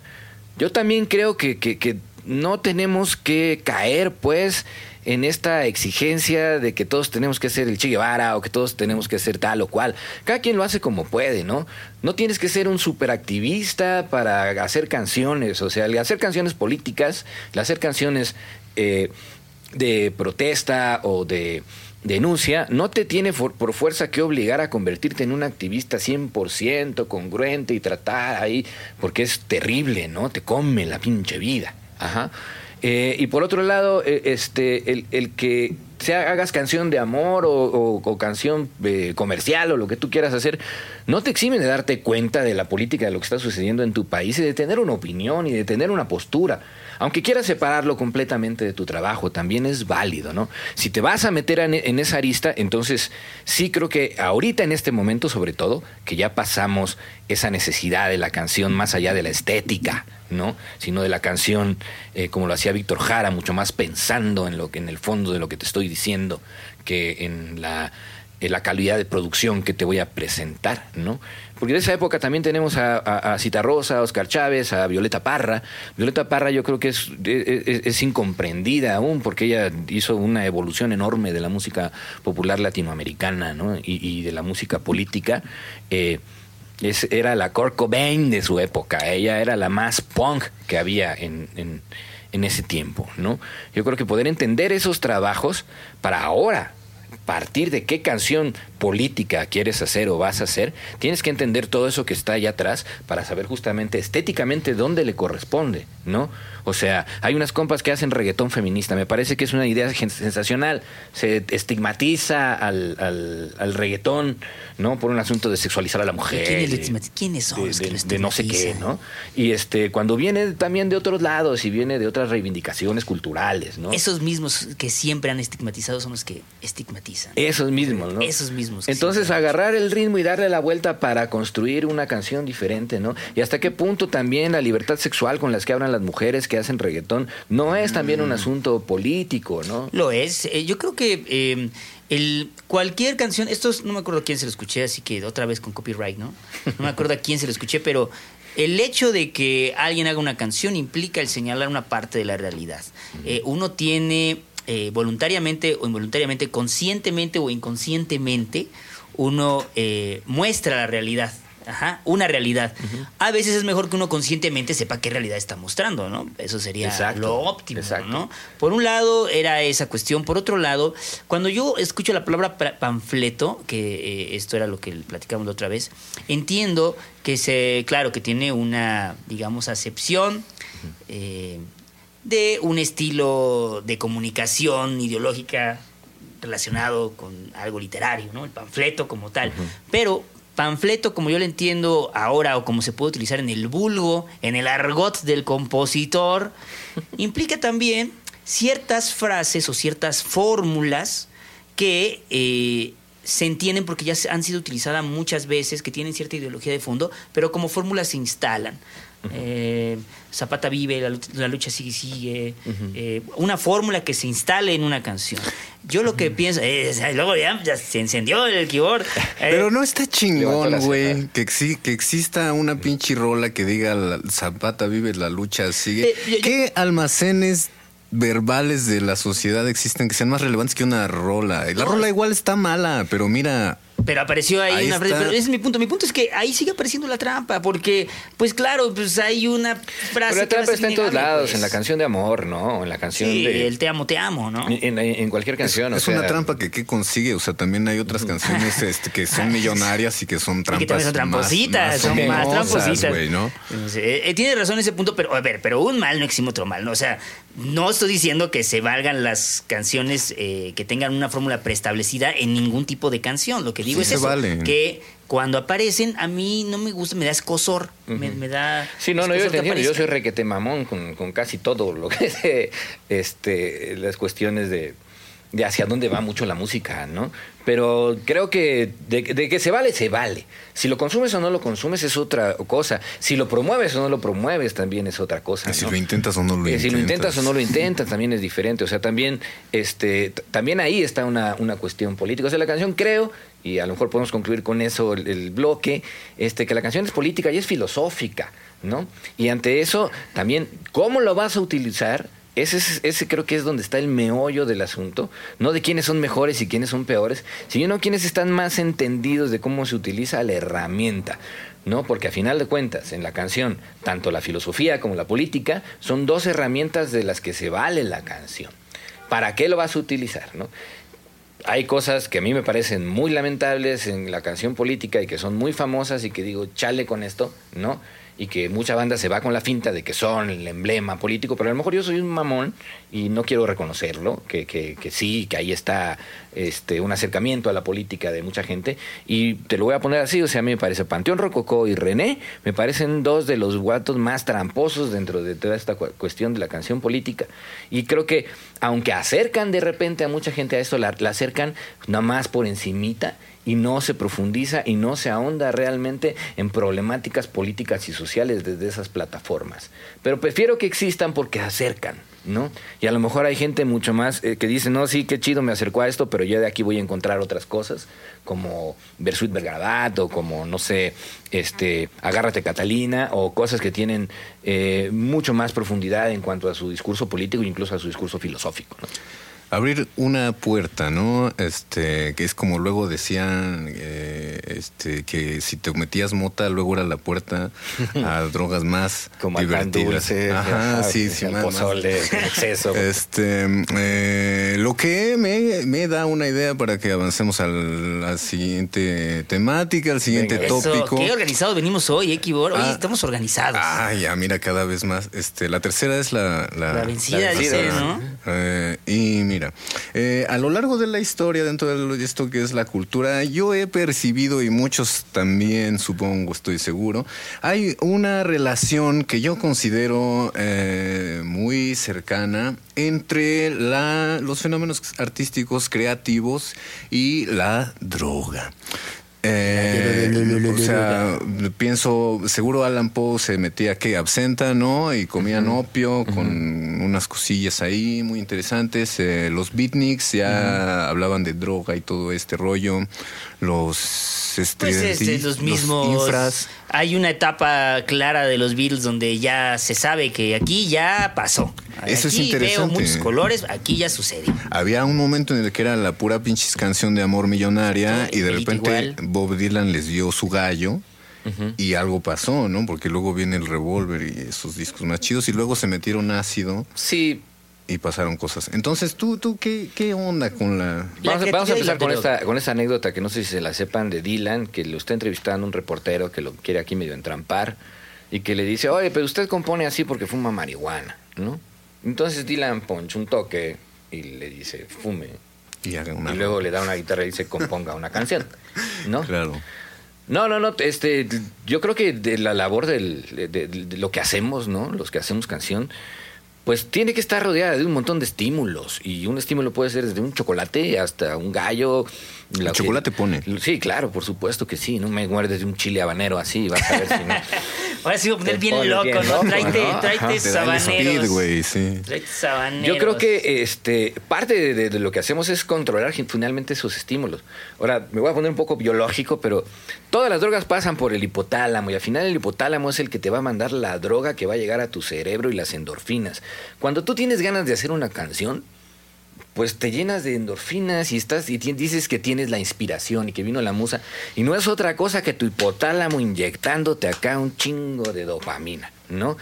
yo también creo que, no tenemos que caer, pues, en esta exigencia de que todos tenemos que ser el Che Guevara o que todos tenemos que ser tal o cual. Cada quien lo hace como puede, ¿no? No tienes que ser un superactivista para hacer canciones, o sea, el hacer canciones políticas, el hacer canciones eh, de protesta o de denuncia no te tiene por, fuerza que obligar a convertirte en un activista 100% congruente y tratar ahí, porque es terrible, ¿no? Te come la pinche vida. Ajá. Eh, y por otro lado, eh, este, el, el, que sea, hagas canción de amor o, canción eh, comercial o lo que tú quieras hacer, no te eximen de darte cuenta de la política de lo que está sucediendo en tu país y de tener una opinión y de tener una postura. Aunque quieras separarlo completamente de tu trabajo, también es válido, ¿no? Si te vas a meter en, esa arista, entonces sí creo que ahorita en este momento, sobre todo, que ya pasamos esa necesidad de la canción más allá de la estética, ¿no? Sino de la canción, eh, como lo hacía Víctor Jara, mucho más pensando en lo que en el fondo de lo que te estoy diciendo, que en la la calidad de producción que te voy a presentar, ¿no? Porque de esa época también tenemos a, a, Rosa, a Oscar Chávez, a Violeta Parra. Violeta Parra yo creo que es, es, incomprendida aún porque ella hizo una evolución enorme de la música popular latinoamericana, ¿no? Y, de la música política. Eh, es, era la Kurt Cobain de su época. Ella era la más punk que había en, en, en ese tiempo, ¿no? Yo creo que poder entender esos trabajos para ahora partir de qué canción política quieres hacer o vas a hacer, tienes que entender todo eso que está allá atrás para saber justamente estéticamente dónde le corresponde, ¿no? O sea, hay unas compas que hacen reggaetón feminista, me parece que es una idea sensacional, se estigmatiza al, al, reggaetón, ¿no? Por un asunto de sexualizar a la mujer. ¿Quiénes son de, los que no sé qué, ¿no? Y este, cuando viene también de otros lados y viene de otras reivindicaciones culturales, ¿no? Esos mismos que siempre han estigmatizado son los que estigmatizan. Esos mismos, ¿no? Esos mismos. Entonces, agarrar el ritmo y darle la vuelta para construir una canción diferente, ¿no? Y hasta qué punto también la libertad sexual con las que hablan las mujeres que hacen reggaetón no es también un mm. asunto político, ¿no? Lo es. Eh, yo creo que eh, el, cualquier canción, esto no me acuerdo a quién se lo escuché, así que otra vez con copyright, ¿no? No me acuerdo a quién se lo escuché, pero el hecho de que alguien haga una canción implica el señalar una parte de la realidad. Eh, uno tiene voluntariamente o involuntariamente, conscientemente o inconscientemente, uno muestra la realidad Ajá, una realidad. A veces es mejor que uno conscientemente sepa qué realidad está mostrando, ¿no? Eso sería lo óptimo, ¿no? Por un lado era esa cuestión, por otro lado, cuando yo escucho la palabra panfleto, que eh, esto era lo que platicamos la otra vez, entiendo que se, claro, que tiene una, digamos, acepción eh, de un estilo de comunicación ideológica relacionado con algo literario, ¿no? El panfleto como tal. Pero panfleto, como yo lo entiendo ahora o como se puede utilizar en el vulgo, en el argot del compositor, implica también ciertas frases o ciertas fórmulas que eh, se entienden porque ya han sido utilizadas muchas veces, que tienen cierta ideología de fondo, pero como fórmulas se instalan. Eh, Zapata vive, la, lucha sigue, sigue. Eh, una fórmula que se instale en una canción. Yo lo que pienso es, luego ya, se encendió el keyboard. Pero no está chingón, güey, que, que exista una pinche rola que diga Zapata vive, la lucha sigue. ¿Qué almacenes verbales de la sociedad existen que sean más relevantes que una rola? La rola igual está mala, pero mira, pero apareció ahí, una frase. Pero ese es mi punto. Mi punto es que ahí sigue apareciendo la trampa, porque, pues claro, pues hay una frase. Pero la trampa está en todos lados, pues. en la canción de amor, ¿no? En la canción sí, de. El te amo, te amo, ¿no? En, cualquier canción. Es, una trampa que ¿qué consigue? O sea, también hay otras canciones este, que son millonarias y que son trampas. Y que son trampositas, son más trampositas. ¿no? Eh, tiene razón ese punto, pero a ver, pero un mal no exime otro mal, ¿no? O sea, no estoy diciendo que se valgan las canciones eh, que tengan una fórmula preestablecida en ningún tipo de canción. Lo que digo es eso, que cuando aparecen a mí no me gusta, me da escosor, me, da... Sí, no, no, yo entiendo, yo soy requete mamón con, con casi todo lo que es este, las cuestiones de de hacia dónde va mucho la música, ¿no? Pero creo que de, que se vale, se vale. Si lo consumes o no lo consumes es otra cosa. Si lo promueves o no lo promueves también es otra cosa. Si lo intentas o no lo intentas. Si lo intentas o no lo intentas también es diferente. O sea, también, este, también ahí está una, una cuestión política. O sea, la canción creo, y a lo mejor podemos concluir con eso el, el bloque, este, que la canción es política y es filosófica, ¿no? Y ante eso, también, ¿cómo lo vas a utilizar? Ese, ese creo que es donde está el meollo del asunto, no de quiénes son mejores y quiénes son peores, sino quiénes están más entendidos de cómo se utiliza la herramienta. ¿no? Porque a final de cuentas, en la canción, tanto la filosofía como la política son dos herramientas de las que se vale la canción. ¿Para qué lo vas a utilizar? ¿no? Hay cosas que a mí me parecen muy lamentables en la canción política y que son muy famosas y que digo, chale con esto, ¿no? Y que mucha banda se va con la finta de que son el emblema político, pero a lo mejor yo soy un mamón y no quiero reconocerlo, que, que, que sí, que ahí está este, un acercamiento a la política de mucha gente. Y te lo voy a poner así, o sea, a mí me parece Panteón Rococó y René, me parecen dos de los guatos más tramposos dentro de toda esta cuestión de la canción política. Y creo que, aunque acercan de repente a mucha gente a esto, la, acercan nada más por encimita y no se profundiza y no se ahonda realmente en problemáticas políticas y sociales desde esas plataformas. Pero prefiero que existan porque acercan. ¿no? Y a lo mejor hay gente mucho más eh, que dice, no, sí, qué chido, me acercó a esto, pero yo de aquí voy a encontrar otras cosas, como Versuit Bergarabat, o como, no sé, este, Agárrate Catalina, o cosas que tienen eh, mucho más profundidad en cuanto a su discurso político e incluso a su discurso filosófico, Abrir una puerta, ¿no? Este, que es como luego decían, eh, este, que si te metías mota, luego era la puerta a drogas más Como divertidas. dulce, Ajá, ajá, sí, sí, más- pozole, exceso. Este, eh, lo que me, me da una idea para que avancemos a la siguiente temática, al siguiente Venga. Eso, tópico. qué organizados venimos hoy, eh, Kibor. Hoy Ah. estamos organizados. Ah, ya, mira, cada vez más. Este, la tercera es la... La, La vencida, la dice, vencida. ¿no? Eh, y mira, eh, a lo largo de la historia, dentro de esto que es la cultura, yo he percibido, y muchos también, supongo, estoy seguro, hay una relación que yo considero eh, muy cercana entre los fenómenos artísticos creativos y la droga. Eh, o sea, pienso, seguro Alan Poe se metía que absenta, ¿no? Y comían opio con unas cosillas ahí muy interesantes. Eh, los beatniks ya hablaban de droga y todo este rollo. Los, este, Pues los mismos. infras. Hay una etapa clara de los Beatles donde ya se sabe que aquí ya pasó. Eso es aquí veo interesante. muchos colores, aquí ya sucedió. Había un momento en el que era la pura pinches canción de amor millonaria y de repente igual. Bob Dylan les dio su gallo y algo pasó, ¿no? Porque luego viene el revólver y esos discos más chidos y luego se metieron ácido Sí, y pasaron cosas. Entonces, ¿tú, tú qué, qué onda con la...? La Vamos, a- vamos empezar con esta, con esta anécdota que no sé si se la sepan de Dylan, que lo está entrevistando un reportero que lo quiere aquí medio entrampar y que le dice, oye, pero usted compone así porque fuma marihuana, ¿no? Entonces Dylan poncha un toque y le dice, fume. Y haga una... Y luego le da una guitarra y dice, componga una canción, ¿no? Claro. No, no, no, este, yo creo que de la labor del, de, de- de lo que hacemos, ¿no? Los que hacemos canción, pues tiene que estar rodeada de un montón de estímulos. Y un estímulo puede ser desde un chocolate hasta un gallo. El que- chocolate pone. Sí, claro, por supuesto que sí. No me muerdes de un chile habanero así, vas a ver si no. Ahora sí voy a poner bien loco, bien ¿no? Tráete, ¿no? tráete Ajá, Te da el speed, sabaneros. güey, sí. Tráete sabaneros. Yo creo que este parte de, de- de lo que hacemos es controlar fin- finalmente esos estímulos. Ahora, me voy a poner un poco biológico, pero todas las drogas pasan por el hipotálamo y al final el hipotálamo es el que te va a mandar la droga que va a llegar a tu cerebro y las endorfinas. Cuando tú tienes ganas de hacer una canción, pues te llenas de endorfinas y estás y dices que tienes la inspiración y que vino la musa y no es otra cosa que tu hipotálamo inyectándote acá un chingo de dopamina, ¿no?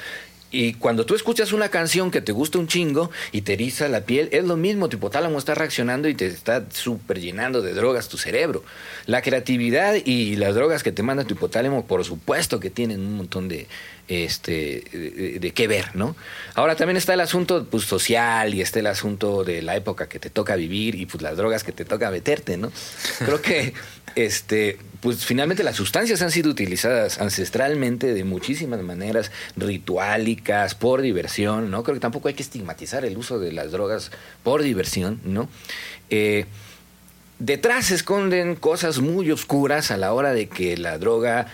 Y cuando tú escuchas una canción que te gusta un chingo y te eriza la piel, es lo mismo, tu hipotálamo está reaccionando y te está súper llenando de drogas tu cerebro. La creatividad y las drogas que te manda tu hipotálamo, por supuesto que tienen un montón de, este, de, de qué ver, ¿no? Ahora también está el asunto pues, social y está el asunto de la época que te toca vivir y pues las drogas que te toca meterte, ¿no? Creo que este, pues finalmente las sustancias han sido utilizadas ancestralmente de muchísimas maneras, rituálicas, por diversión, ¿no? Creo que tampoco hay que estigmatizar el uso de las drogas por diversión, ¿no? Eh, detrás se esconden cosas muy oscuras a la hora de que la droga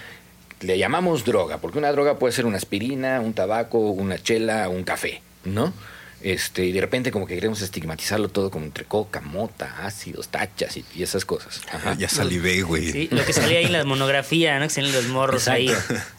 le llamamos droga, porque una droga puede ser una aspirina, un tabaco, una chela, un café, ¿no? Este, y de repente como que queremos estigmatizarlo todo como entre coca, mota, ácidos, tachas y, y esas cosas. Ajá. Ya salivé, güey. Sí, lo que salía ahí en la monografía, ¿no? Que salían los morros ahí,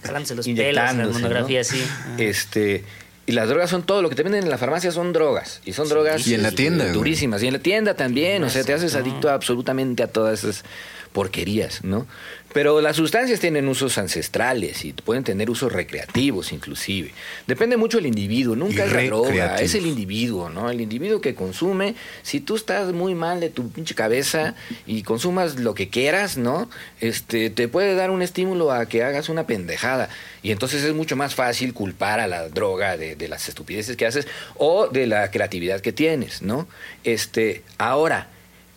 jalándose los pelos en las monografías, ¿no? sí. Este, y las drogas son todo, lo que te venden en la farmacia son drogas. Y son drogas Y en la tienda, güey. durísimas. Y en la tienda también. O sea, te haces adicto absolutamente a todas esas porquerías, ¿no? Pero las sustancias tienen usos ancestrales y pueden tener usos recreativos inclusive. Depende mucho del individuo, nunca es la droga, es el individuo, ¿no? El individuo que consume, si tú estás muy mal de tu pinche cabeza y consumas lo que quieras, ¿no? Este, te puede dar un estímulo a que hagas una pendejada. Y entonces es mucho más fácil culpar a la droga de, de las estupideces que haces o de la creatividad que tienes, ¿no? Este, ahora,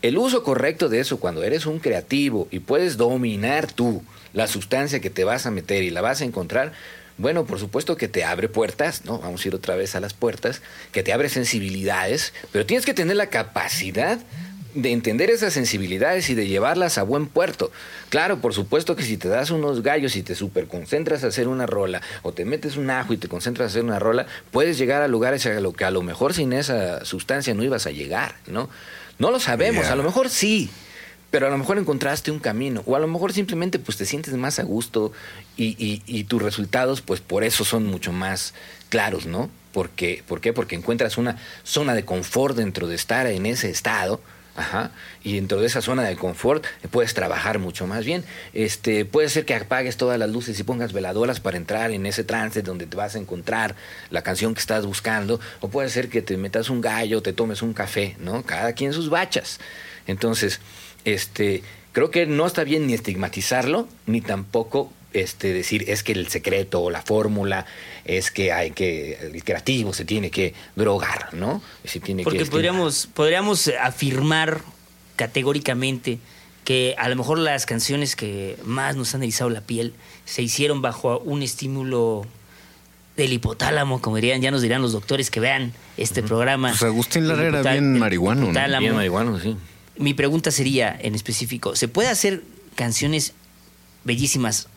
el uso correcto de eso cuando eres un creativo y puedes dominar tú la sustancia que te vas a meter y la vas a encontrar, bueno, por supuesto que te abre puertas, ¿no? Vamos a ir otra vez a las puertas, que te abre sensibilidades, pero tienes que tener la capacidad de entender esas sensibilidades y de llevarlas a buen puerto. Claro, por supuesto que si te das unos gallos y te superconcentras a hacer una rola, o te metes un ajo y te concentras a hacer una rola, puedes llegar a lugares a lo que a lo mejor sin esa sustancia no ibas a llegar, ¿no? No lo sabemos, Yeah. a lo mejor sí, pero a lo mejor encontraste un camino, o a lo mejor simplemente pues te sientes más a gusto y, y- y tus resultados pues por eso son mucho más claros, ¿no? Porque, ¿Por qué? Porque encuentras una zona de confort dentro de estar en ese estado, Ajá. Y dentro de esa zona de confort eh, puedes trabajar mucho más bien. Este, puede ser que apagues todas las luces y pongas veladoras para entrar en ese trance donde te vas a encontrar la canción que estás buscando. O puede ser que te metas un gallo, te tomes un café, ¿no? Cada quien sus bachas. Entonces, este, creo que no está bien ni estigmatizarlo, ni tampoco este, decir es que el secreto o la fórmula es que hay que, el creativo se tiene que drogar, ¿no? Se tiene Porque que, podríamos, podríamos afirmar categóricamente que a lo mejor las canciones que más nos han erizado la piel se hicieron bajo un estímulo del hipotálamo, como dirían, ya nos dirán los doctores que vean este programa. Pues Agustín Lara El era hipotal- bien marihuano, ¿no? Bien marihuano, sí. Mi pregunta sería, en específico, ¿se puede hacer canciones bellísimas,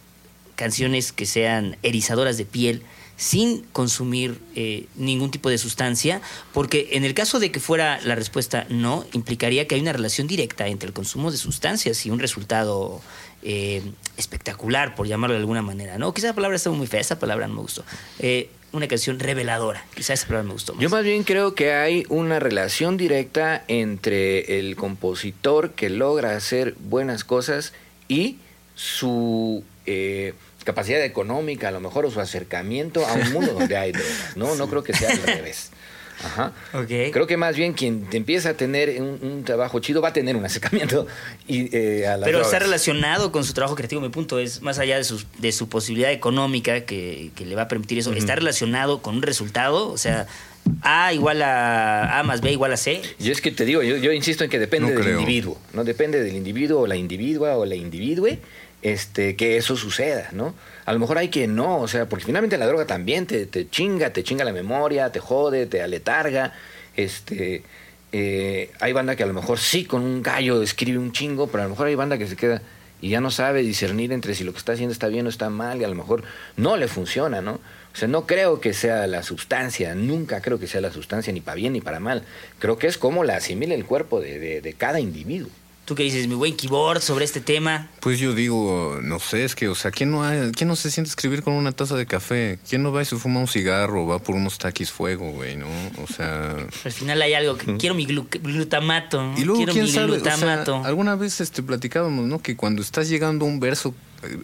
canciones que sean erizadoras de piel, sin consumir eh, ningún tipo de sustancia? Porque en el caso de que fuera la respuesta no, implicaría que hay una relación directa entre el consumo de sustancias y un resultado eh, espectacular, por llamarlo de alguna manera. ¿no? Quizá la palabra está muy fea, esa palabra no me gustó. Eh, una canción reveladora, quizá esa palabra me gustó más. Yo más bien creo que hay una relación directa entre el compositor que logra hacer buenas cosas y su eh, capacidad económica, a lo mejor, o su acercamiento a un mundo donde hay drogas. No, no creo que sea al revés. Ajá. Ok. Creo que más bien quien te empieza a tener un, un trabajo chido va a tener un acercamiento y, eh, a las Pero está relacionado con su trabajo creativo. Mi punto es, más allá de su, de su posibilidad económica que, que le va a permitir eso, está relacionado con un resultado. O sea, A igual a A más B igual a C. Yo es que te digo, yo, yo insisto en que depende No del creo. individuo, ¿no? Depende del individuo o la individua o la individue este, que eso suceda, ¿no? A lo mejor hay que no, o sea, porque finalmente la droga también te, te chinga, te chinga la memoria, te jode, te aletarga, este... eh, hay banda que a lo mejor sí con un gallo escribe un chingo, pero a lo mejor hay banda que se queda y ya no sabe discernir entre si lo que está haciendo está bien o está mal y a lo mejor no le funciona, ¿no? O sea, no creo que sea la sustancia, nunca creo que sea la sustancia ni para bien ni para mal. Creo que es como la asimila el cuerpo de, cada individuo. Tú que dices, mi buen keyboard sobre este tema. Pues yo digo, no sé, es que, o sea, ¿quién no, hay- quién no se siente a escribir con una taza de café? ¿Quién no va y se fuma un cigarro o va por unos taquis fuego, güey, no? O sea... Al final hay algo que quiero mi glu- glutamato. ¿no? Y luego, quiero quién mi sabe, o sea, glutamato. alguna vez este, platicábamos, ¿no? Que cuando estás llegando a un verso,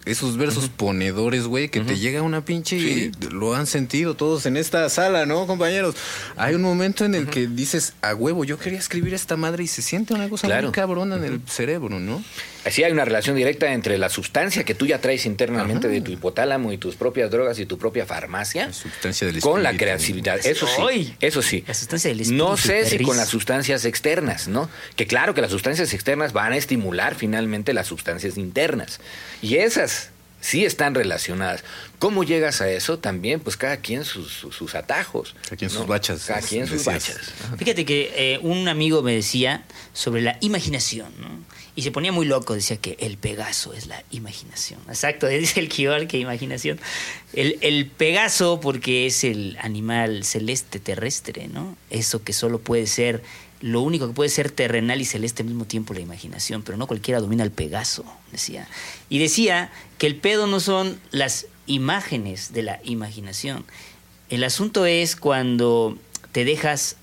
esos versos ponedores, güey, que te llega una pinche... y lo han sentido todos en esta sala, ¿no, compañeros? Hay un momento en el que dices, a huevo, yo quería escribir esta madre y se siente una cosa Claro. muy cabrona en el cerebro, ¿no? Así hay una relación directa entre la sustancia que tú ya traes internamente de tu hipotálamo y tus propias drogas y tu propia farmacia La sustancia del con la creatividad. Eso sí, eso sí. La sustancia del espíritu, No sé si con las sustancias externas, ¿no? Que claro que las sustancias externas van a estimular finalmente las sustancias internas. Y esas sí están relacionadas. ¿Cómo llegas a eso? También, pues cada quien sus, sus, sus atajos. Cada quien ¿no? sus bachas, Cada quien sus decías. bachas. Fíjate que eh, un amigo me decía sobre la imaginación, ¿no? Y se ponía muy loco, decía que el Pegaso es la imaginación. Exacto, dice el Kibal que imaginación. El, el Pegaso porque es el animal celeste terrestre, ¿no? Eso que solo puede ser, lo único que puede ser terrenal y celeste al mismo tiempo la imaginación, pero no cualquiera domina el Pegaso, decía. Y decía que el pedo no son las imágenes de la imaginación. El asunto es cuando te dejas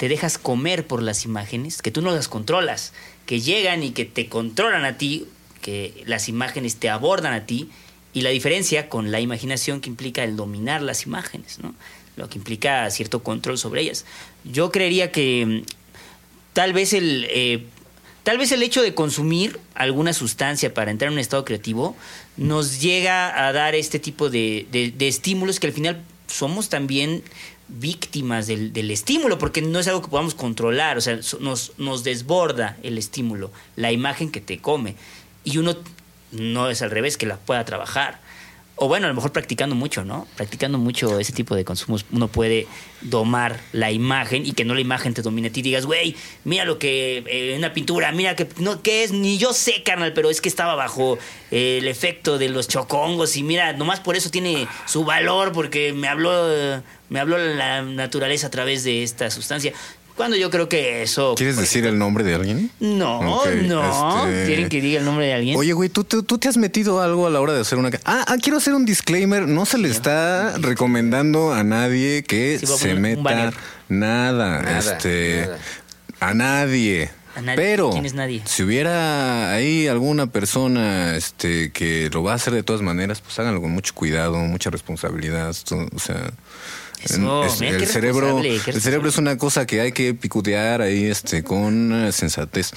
te dejas comer por las imágenes, que tú no las controlas, que llegan y que te controlan a ti, que las imágenes te abordan a ti, y la diferencia con la imaginación que implica el dominar las imágenes, ¿no? lo que implica cierto control sobre ellas. Yo creería que mm, tal vez el... eh, Tal vez el hecho de consumir alguna sustancia para entrar en un estado creativo nos llega a dar este tipo de, de- de estímulos que al final somos también víctimas del, del estímulo, porque no es algo que podamos controlar, o sea, nos, nos desborda el estímulo, la imagen que te come, y uno no es al revés, que la pueda trabajar. O bueno, a lo mejor practicando mucho, ¿no? Practicando mucho ese tipo de consumos, uno puede domar la imagen y que no la imagen te domine a ti. Digas, güey, mira lo que, eh, una pintura, mira que, no, ¿qué es? Ni yo sé, carnal, pero es que estaba bajo eh, el efecto de los chocongos y mira, nomás por eso tiene su valor, porque me habló, me habló la naturaleza a través de esta sustancia. Cuando yo creo que eso... ¿Quieres por decir el nombre de alguien? No, no. este- ¿Quieren que diga el nombre de alguien? Oye, güey, ¿tú, tú, tú te has metido algo a la hora de hacer una... Ah, ah, quiero hacer un disclaimer. No se le está recomendando a nadie que Sí, se meta nada. Nada, este, nada. A nadie. A nadie. Pero ¿Quién es nadie? si hubiera ahí alguna persona este, que lo va a hacer de todas maneras, pues háganlo con mucho cuidado, mucha responsabilidad. esto, o sea, Eso, es- mira, qué el cerebro, el cerebro es una cosa que hay que picutear ahí este, con eh, sensatez.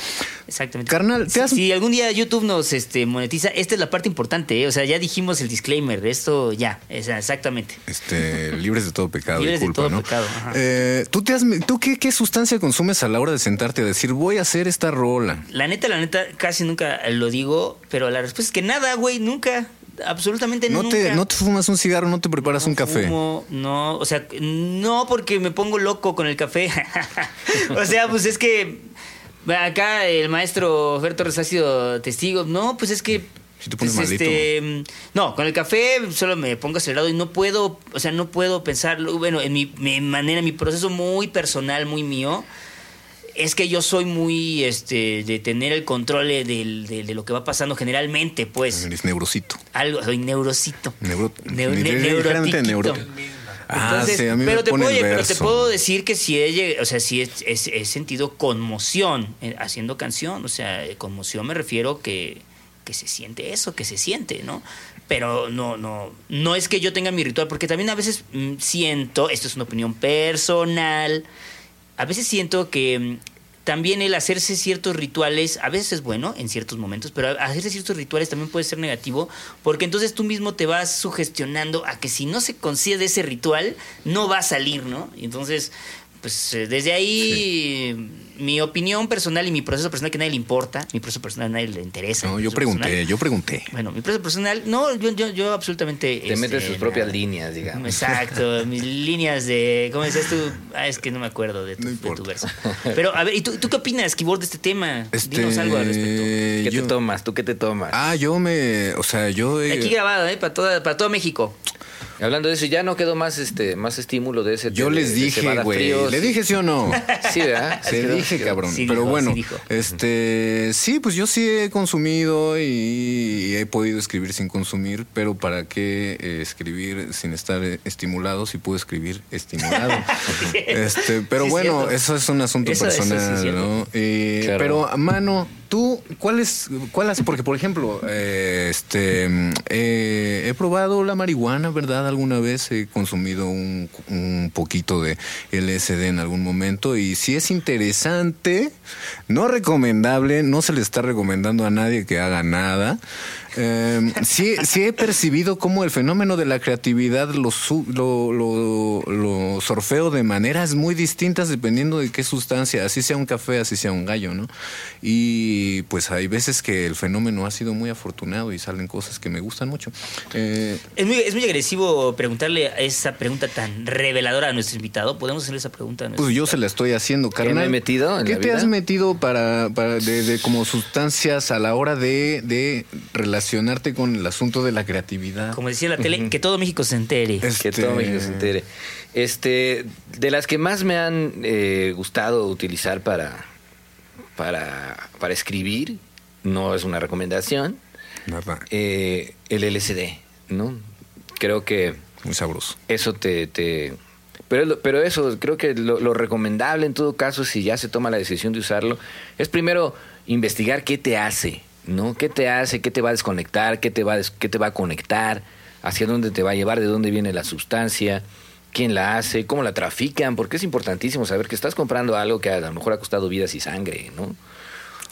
Exactamente. Carnal, ¿te si, has- si algún día YouTube nos este, monetiza, esta es la parte importante, ¿eh? O sea, ya dijimos el disclaimer, esto ya, exactamente. Este, libres de todo pecado Libres y de culpa, todo ¿no? pecado. Eh, ¿Tú, te has, ¿tú qué, qué sustancia consumes a la hora de sentarte a decir voy a hacer esta rola? La neta, la neta, casi nunca lo digo, pero la respuesta es que nada, güey, nunca. Absolutamente ¿No nunca. te, ¿No te fumas un cigarro, no te preparas No un café? fumo, no, o sea, no porque me pongo loco con el café. o sea, pues es que acá el maestro Fer Torres ha sido testigo. No, pues es que. Si te pones pues, este, no, con el café solo me pongo acelerado y no puedo, o sea, no puedo pensarlo. Bueno, en mi, mi manera, mi proceso muy personal, muy mío, es que yo soy muy este de tener el control de, de- de lo que va pasando generalmente, pues. Eres neurocito. Algo, soy neurocito. Neuro- Neu- ne- Ah, sí, a mí me pero, te pone puedo, el pero te puedo decir que sí he, o sea, sí he, he- he sentido conmoción eh, haciendo canción. O sea, conmoción me refiero que, que se siente eso, que se siente, ¿no? Pero no, no, no es que yo tenga mi ritual, porque también a veces mm, siento, esto es una opinión personal, a veces siento que mm, también el hacerse ciertos rituales, a veces es bueno en ciertos momentos, pero hacerse ciertos rituales también puede ser negativo, porque entonces tú mismo te vas sugestionando a que si no se concede ese ritual, no va a salir, ¿no? Y entonces, pues eh, desde ahí mi opinión personal y mi proceso personal que a nadie le importa, mi proceso personal a nadie le interesa. No, yo pregunté, personal- yo pregunté. Bueno, mi proceso personal, no, yo, yo, yo absolutamente... Te metes este, tus propias nada. líneas, digamos. Exacto, mis líneas de. ¿Cómo decías tú? Ah, es que no me acuerdo de tu, No de tu verso. Pero, a ver, ¿y tú, tú qué opinas, Keyboard, de este tema? Este, Dinos algo al respecto. ¿Qué yo- te tomas? ¿Tú qué te tomas? Ah, yo me, o sea, yo he- Aquí grabado, ¿eh? Para, toda, para todo México. Hablando de eso, ya no quedó más este más estímulo de ese. yo de- les dije, güey, le dije sí o no. Sí, ¿verdad? Se Sí dije, cabrón. Sí Pero dijo, bueno, sí este, sí, pues yo sí he consumido y he podido escribir sin consumir, pero ¿para qué eh, escribir sin estar estimulado si puedo escribir estimulado? este, pero bueno, cierto. eso es un asunto Eso- personal. ¿no? Eh, Claro. Pero, mano, tú, ¿cuál es, cuál es? Porque, por ejemplo, eh, este, he probado la marihuana, ¿verdad? Alguna vez he consumido un, un poquito de LSD en algún momento y si es interesante, no recomendable, no se le está recomendando a nadie que haga nada. Eh, sí, sí he percibido cómo el fenómeno de la creatividad lo, lo, lo, lo sorfeo de maneras muy distintas dependiendo de qué sustancia, así sea un café, así sea un gallo, ¿no? Y pues hay veces que el fenómeno ha sido muy afortunado y salen cosas que me gustan mucho. Eh, Es muy, es muy agresivo preguntarle esa pregunta tan reveladora a nuestro invitado. ¿Podemos hacerle esa pregunta a nuestro pues yo se la estoy haciendo, carnal. me he metido en ¿Qué la te vida? has metido para, para de, de como sustancias a la hora de, de relacionarte con el asunto de la creatividad? Como decía en la tele, que todo México se entere. Que Este- todo México se entere. Este, de las que más me han eh, gustado utilizar para, para, para escribir, no es una recomendación, Nada, eh, el LSD, ¿no? Creo que muy sabroso. eso te... te pero, pero eso, creo que lo, lo recomendable en todo caso, si ya se toma la decisión de usarlo, es primero investigar qué te hace, ¿no? ¿Qué te hace? ¿Qué te va a desconectar? ¿Qué te va a, qué te va a conectar? ¿Hacia dónde te va a llevar? ¿De dónde viene la sustancia? ¿Quién la hace? ¿Cómo la trafican? Porque es importantísimo saber que estás comprando algo que a lo mejor ha costado vidas y sangre, ¿no?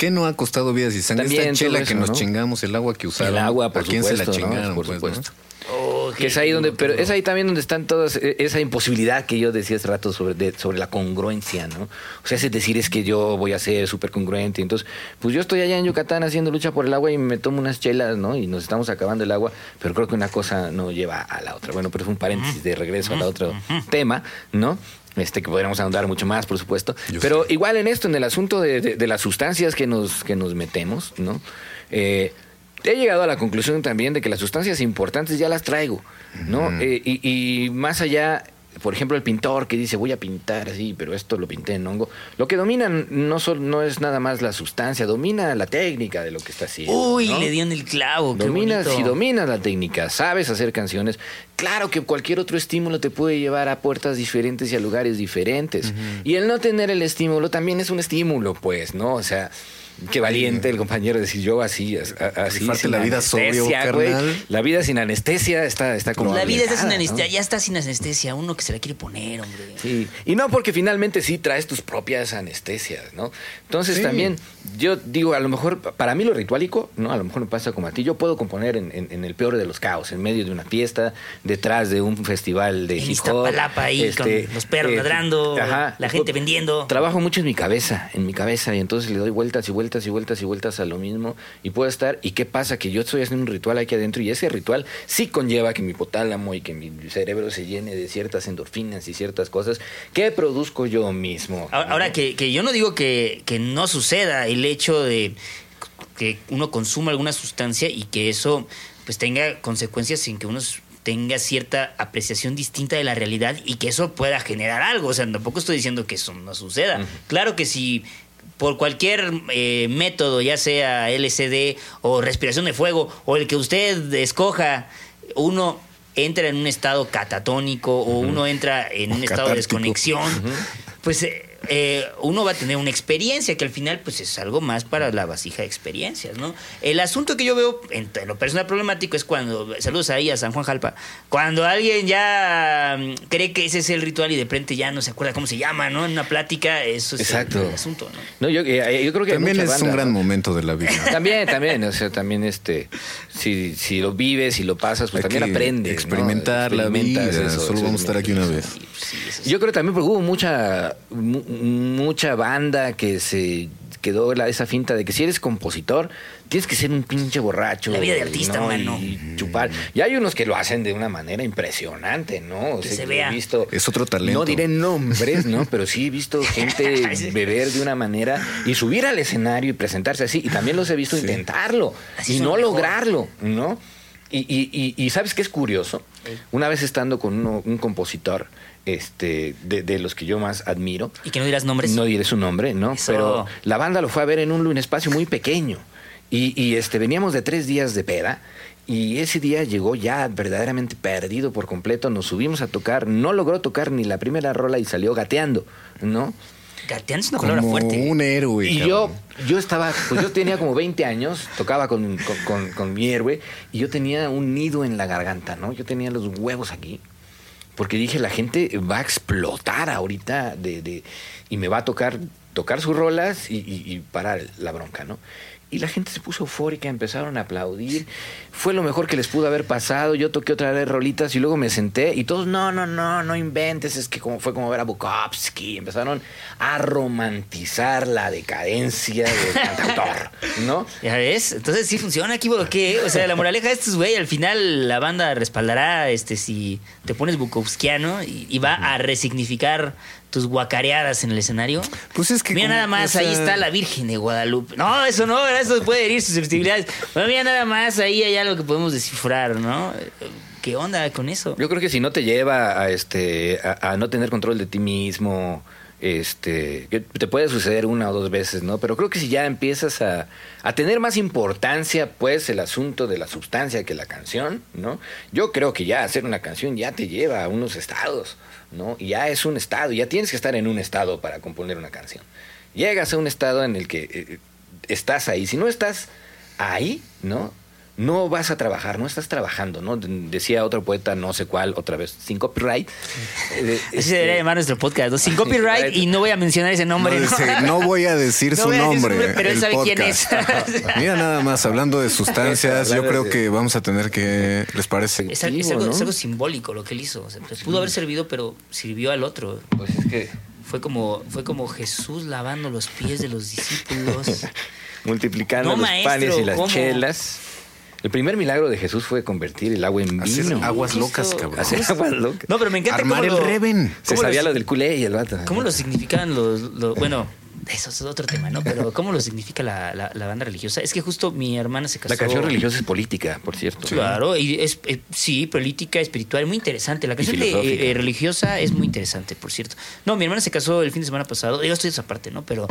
¿Qué no ha costado vidas y sangre? También Esta chela que nos ¿no? chingamos, el agua que usaron. El agua, por ¿A quién supuesto, se la ¿no? chingaron? Por pues, supuesto. ¿no? Oh, Que es ahí donde, pero es ahí también donde están todas eh, esa imposibilidad que yo decía hace rato sobre, de- sobre la congruencia, ¿no? O sea, es decir es que yo voy a ser súper congruente. Entonces, pues yo estoy allá en Yucatán haciendo lucha por el agua y me tomo unas chelas, ¿no? Y nos estamos acabando el agua, pero creo que una cosa no lleva a la otra. Bueno, pero es un paréntesis de regreso al otro tema, ¿no? Este, que podríamos ahondar mucho más, por supuesto. Yo pero sé. igual en esto, en el asunto de, de- de las sustancias que nos, que nos metemos, ¿no? Eh, he llegado a la conclusión también de que las sustancias importantes ya las traigo, ¿no? Eh, y, y más allá, por ejemplo, el pintor que dice voy a pintar así, pero esto lo pinté en hongo, lo que domina no, solo, no es nada más la sustancia, domina la técnica de lo que está haciendo. Uy, ¿no? le dio en el clavo. Dominas, si dominas la técnica, sabes hacer canciones, claro que cualquier otro estímulo te puede llevar a puertas diferentes y a lugares diferentes. Y el no tener el estímulo también es un estímulo, pues, ¿no? O sea, qué valiente el compañero decir yo así, así. Sin la vida sobrio, carnal. La vida sin anestesia está, está como. La vida está sin anestesia, ya está sin anestesia. Uno que se la quiere poner, hombre. Sí, y no porque finalmente sí traes tus propias anestesias, ¿no? Entonces Sí. también, yo digo, a lo mejor, para mí lo ritualico, ¿no? A lo mejor me pasa como a ti, yo puedo componer en, en- en el peor de los caos, en medio de una fiesta, detrás de un festival de En hip hop. Iztapalapa ahí, este, con los perros eh, ladrando, ajá. la gente vendiendo. Trabajo mucho en mi cabeza, en mi cabeza, y entonces le doy vueltas y vueltas y vueltas y vueltas a lo mismo, y puedo estar, ¿y qué pasa? Que yo estoy haciendo un ritual aquí adentro, y ese ritual sí conlleva que mi hipotálamo y que mi cerebro se llene de ciertas endorfinas y ciertas cosas que produzco yo mismo. Ahora, ahora que, que yo no digo que, que no suceda el hecho de que uno consuma alguna sustancia y que eso pues tenga consecuencias sin que uno tenga cierta apreciación distinta de la realidad y que eso pueda generar algo. O sea, tampoco estoy diciendo que eso no suceda. Claro que si por cualquier eh, método, ya sea LCD o respiración de fuego o el que usted escoja, uno entra en un estado catatónico o uno entra en un estado de desconexión, pues eh, eh, uno va a tener una experiencia que al final pues es algo más para la vasija de experiencias, ¿no? El asunto que yo veo en en lo personal problemático es cuando, saludos ahí a San Juan Jalpa, cuando alguien ya mm, cree que ese es el ritual y de repente ya no se acuerda cómo se llama, ¿no? En una plática, eso es el- Exacto. el, asunto, ¿no? No, yo, eh, yo creo que También es un gran ¿no? momento de la vida. También, también, o sea, también este, si, si lo vives y lo pasas, pues Hay también aprendes. ¿no? experimentar la vida. eso, Solo eso vamos es a estar aquí una vez. Sí, sí, eso es- Yo creo también porque hubo mucha, mu- mucha banda que se quedó la, esa finta de que si eres compositor, tienes que ser un pinche borracho. La vida de artista, ¿no? mano. Y chupar. Y hay unos que lo hacen de una manera impresionante, ¿no? O Que sea, se yo vea. He visto, Es otro talento. No diré nombres, ¿no? Pero sí he visto gente beber de una manera y subir al escenario y presentarse así. Y también los he visto Sí. intentarlo Así y no mejor. lograrlo, ¿no? Y, y, y, y ¿sabes qué es curioso? Una vez estando con uno- un compositor este, de, de los que yo más admiro, Y que no dirás nombres. no diré su nombre, ¿no? Eso. Pero la banda lo fue a ver en un, un espacio muy pequeño. Y, y, este, veníamos de tres días de peda. Y ese día llegó ya verdaderamente perdido por completo. Nos subimos a tocar. No logró tocar ni la primera rola y salió gateando, ¿no? Gateando es una palabra Como fuerte. un héroe. Y cabrón. yo, yo estaba, pues yo tenía como 20 años, tocaba con, con, con- con mi héroe, y yo tenía un nido en la garganta, ¿no? Yo tenía los huevos aquí. Porque dije, la gente va a explotar ahorita de, de- y me va a tocar, tocar sus rolas y, y- y parar la bronca, ¿no? Y la gente se puso eufórica, empezaron a aplaudir. Fue lo mejor que les pudo haber pasado. Yo toqué otra vez rolitas y luego me senté y todos, no, no, no, no inventes. Es que como, fue como ver a Bukowski. Empezaron a romantizar la decadencia del cantautor, ¿no? ¿Ya ves? Entonces sí funciona aquí, ¿por qué? O sea, la moraleja de esto es, güey, al final la banda respaldará este si te pones bukowskiano y, y va a resignificar tus guacareadas en el escenario. Pues es que Mira como- nada más, o sea- ahí está la Virgen de Guadalupe. No, eso no, eso puede herir susceptibilidades. Bueno, mira nada más, ahí hay algo que podemos descifrar, ¿no? ¿Qué onda con eso? Yo creo que si no te lleva a este a, a no tener control de ti mismo, este, que te puede suceder una o dos veces, ¿no? Pero creo que si ya empiezas a, a tener más importancia, pues, el asunto de la sustancia que la canción, ¿no? Yo creo que ya hacer una canción ya te lleva a unos estados, ¿no? Y ya es un estado, ya tienes que estar en un estado para componer una canción. Llegas a un estado en el que eh, estás ahí. Si no estás ahí, ¿no? No vas a trabajar, no estás trabajando, ¿no? Decía otro poeta, no sé cuál, otra vez, sin copyright. eh, Así este, se debería llamar nuestro podcast, ¿no? Sin copyright y no voy a mencionar ese nombre, No, ¿no? dice, no voy a decir No su voy a nombre. nombre, pero él el sabe quién es. podcast. Mira, nada más, hablando de sustancias, yo creo que vamos a tener que. ¿Les parece? Es, algo, ¿no? es algo simbólico lo que él hizo. O sea, pues, pudo haber servido, pero sirvió al otro. Pues es que Fue como, fue como Jesús lavando los pies de los discípulos. multiplicando No, los maestro, panes y las ¿cómo? chelas. El primer milagro de Jesús fue convertir el agua en Hacer vino. aguas ¿Qué locas, cabrón. Hacer aguas locas. No, pero me encanta Armar cómo el lo- Reven. Se cómo sabía lo, lo del culé y el vato. ¿Cómo lo significan los, los- Bueno, eso es otro tema, ¿no? Pero ¿cómo lo significa la, la- la banda religiosa? Es que justo mi hermana se casó. La canción religiosa es política, por cierto. Claro, y es, eh, sí, política, espiritual, muy interesante. La canción de- filosófica. eh, religiosa es muy interesante, por cierto. No, mi hermana se casó el fin de semana pasado, yo estoy de esa parte, ¿no? Pero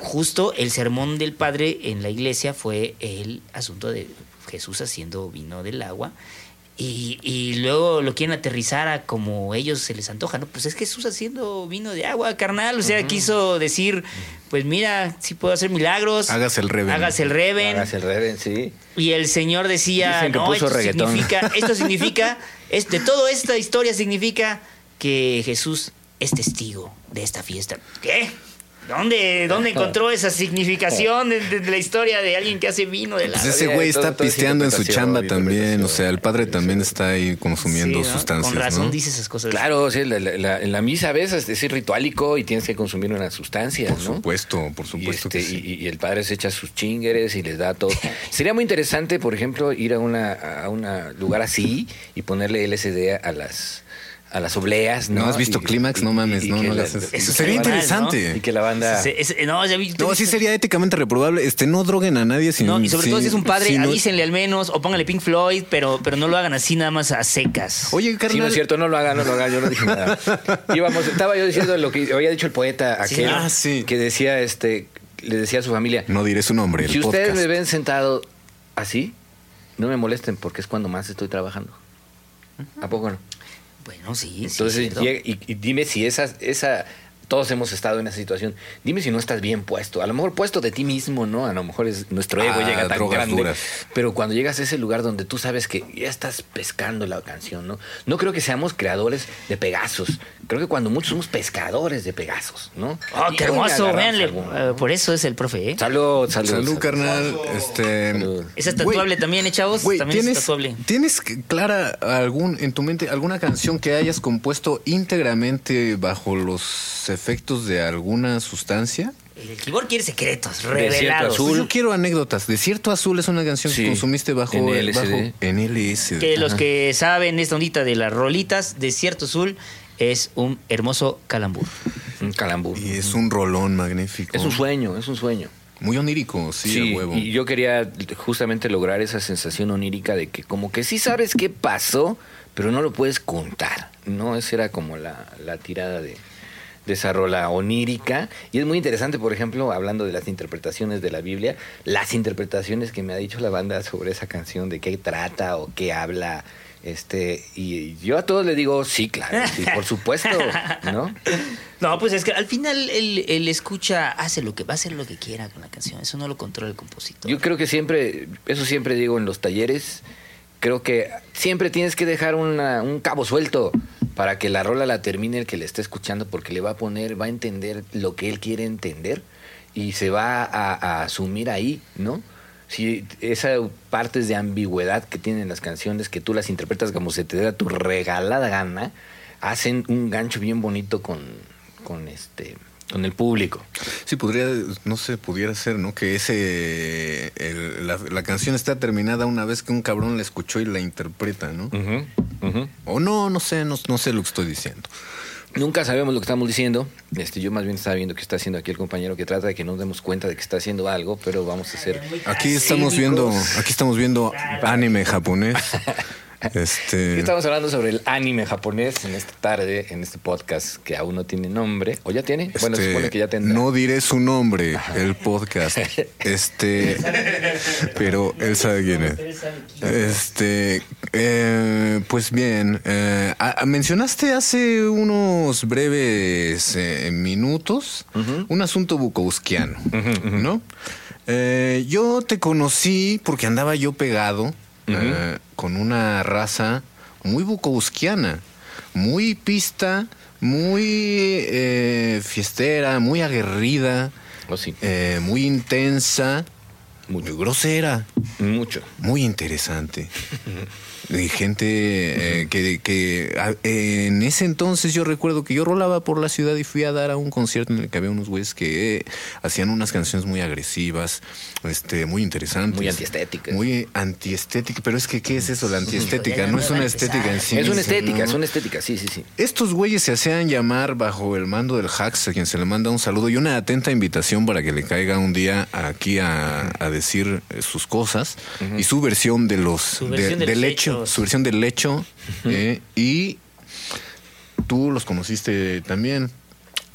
justo el sermón del padre en la iglesia fue el asunto de Jesús haciendo vino del agua. Y, y luego lo quieren aterrizar a como ellos se les antoja, ¿no? Pues es Jesús haciendo vino de agua, carnal. O sea, quiso decir, pues mira, si puedo hacer milagros. Hágase el Reven. Hágase el reven. Hágase el Reven, sí. Y el señor decía, Dicen que no, puso esto reggaetón". significa, esto significa, es, de toda esta historia significa que Jesús es testigo de esta fiesta. ¿Qué? ¿Dónde, dónde encontró esa significación de, de- de la historia de alguien que hace vino de la... Pues ese güey todo está es pisteando en su chamba también. O sea, el padre también está ahí consumiendo Sí, ¿no? sustancias. Con razón ¿no? dice esas cosas. Claro, sí, la- la- la- en la misa a veces es ritualico y tienes que consumir unas sustancias, Por ¿no? supuesto, por Y, supuesto este, que sí. y- y el padre se echa sus chingueres y les da todo. Sería muy interesante, por ejemplo, ir a una a un lugar así y ponerle LSD a las a las obleas, ¿no? ¿No has visto Clímax? No mames, y no, no la- hagas eso. Sería mal, interesante. Y que la banda no, ya vi- No, sí sería éticamente reprobable. Este, no droguen a nadie sin. No, y sobre todo si es un padre, sin- avísenle al menos, o póngale Pink Floyd, pero, pero no lo hagan así nada más a secas. Oye, Sí, no es cierto, no lo haga, no lo haga, yo no dije nada. Íbamos, estaba yo diciendo lo que había dicho el poeta Sí, aquel ah, sí. que decía este le decía a su familia, No diré su nombre. El si ustedes me ven sentado así, no me molesten porque es cuando más estoy trabajando. ¿A poco no? Bueno, sí. sí, Entonces, llega- y, y dime si esa, esa, todos hemos estado en esa situación, dime si no estás bien puesto, a lo mejor puesto de ti mismo, ¿no? A lo mejor es nuestro ego Ah, llega tan grande, duras. pero cuando llegas a ese lugar donde tú sabes que ya estás pescando la canción, ¿no? No creo que seamos creadores de Pegasos, creo que cuando muchos somos pescadores de Pegasos, ¿no? Oh, Y qué hermoso, véanle. algún- Eh, por eso es el profe, ¿eh? Salud, salud. Salud, carnal. Este. Salud. Esa es tatuable también, ¿eh, chavos? Güey, también es ¿tienes, tatuable. ¿tienes clara algún en tu mente alguna canción que hayas compuesto íntegramente bajo los efectos de alguna sustancia? El keyboard quiere secretos, Desierto revelados. Azul. Pues yo quiero anécdotas. Desierto Azul es una canción Sí, que consumiste bajo en el- LSD. bajo- en LSD. Que los que saben esta ondita de las rolitas, Desierto Azul es un hermoso calambur. Un calambur. Y es un rolón magnífico. Es un sueño, es un sueño. Muy onírico, sí, a huevo. y yo quería justamente lograr esa sensación onírica de que como que sí sabes qué pasó, pero no lo puedes contar, ¿no? Esa era como la, la tirada de, de esa rola onírica. Y es muy interesante, por ejemplo, hablando de las interpretaciones de la Biblia, las interpretaciones que me ha dicho la banda sobre esa canción, de qué trata o qué habla. Este, y yo a todos les digo, sí, claro, sí, por supuesto, ¿no? No, pues es que al final él, él escucha, hace lo que va a hacer lo que quiera con la canción. Eso no lo controla el compositor. Yo creo que siempre, eso siempre digo en los talleres, creo que siempre tienes que dejar una- un cabo suelto para que la rola la termine el que le esté escuchando, porque le va a poner, va a entender lo que él quiere entender y se va a, asumir ahí, ¿no? Si esas partes de ambigüedad que tienen las canciones, que tú las interpretas como se te da tu regalada gana, hacen un gancho bien bonito con, con este con el público. Sí, podría, no sé, pudiera ser, ¿no? Que ese, el- la, la canción está terminada una vez que un cabrón la escuchó y la interpreta, ¿no? O no, no sé, no, no sé lo que estoy diciendo. Nunca sabemos lo que estamos diciendo. Este, yo más bien estaba viendo que está haciendo aquí el compañero que trata de que nos demos cuenta de que está haciendo algo, pero vamos a hacer. Aquí estamos viendo, aquí estamos viendo anime japonés. Este, estamos hablando sobre el anime japonés en esta tarde, en este podcast que aún no tiene nombre. ¿O ya tiene? bueno, se este, supone que ya tendrá. No diré su nombre, el podcast. Este, pero él sabe quién es. Este, eh, pues bien, eh, mencionaste hace unos breves eh, minutos un asunto bukowskiano, ¿no? Yo te conocí porque andaba yo pegado eh, con una raza muy bukowskiana, muy pista, muy eh, fiestera, muy aguerrida, Oh, sí. eh, muy intensa, muy grosera, Mucho. muy interesante. Y gente eh, que, que a- eh, en ese entonces yo recuerdo que yo rolaba por la ciudad y fui a dar a un concierto en el que había unos güeyes que eh, hacían unas canciones muy agresivas, este, muy interesantes. Muy antiestéticas. Muy antiestética. Pero es que, ¿qué es eso, la antiestética? No es una estética en sí. Es una estética, ¿no? es una estética, sí, sí, sí. Estos güeyes se hacían llamar bajo el mando del Hax, a quien se le manda un saludo y una atenta invitación para que le caiga un día aquí a, a decir eh, sus cosas y su versión de los Su versión de del hecho, su versión del hecho eh, y tú los conociste también.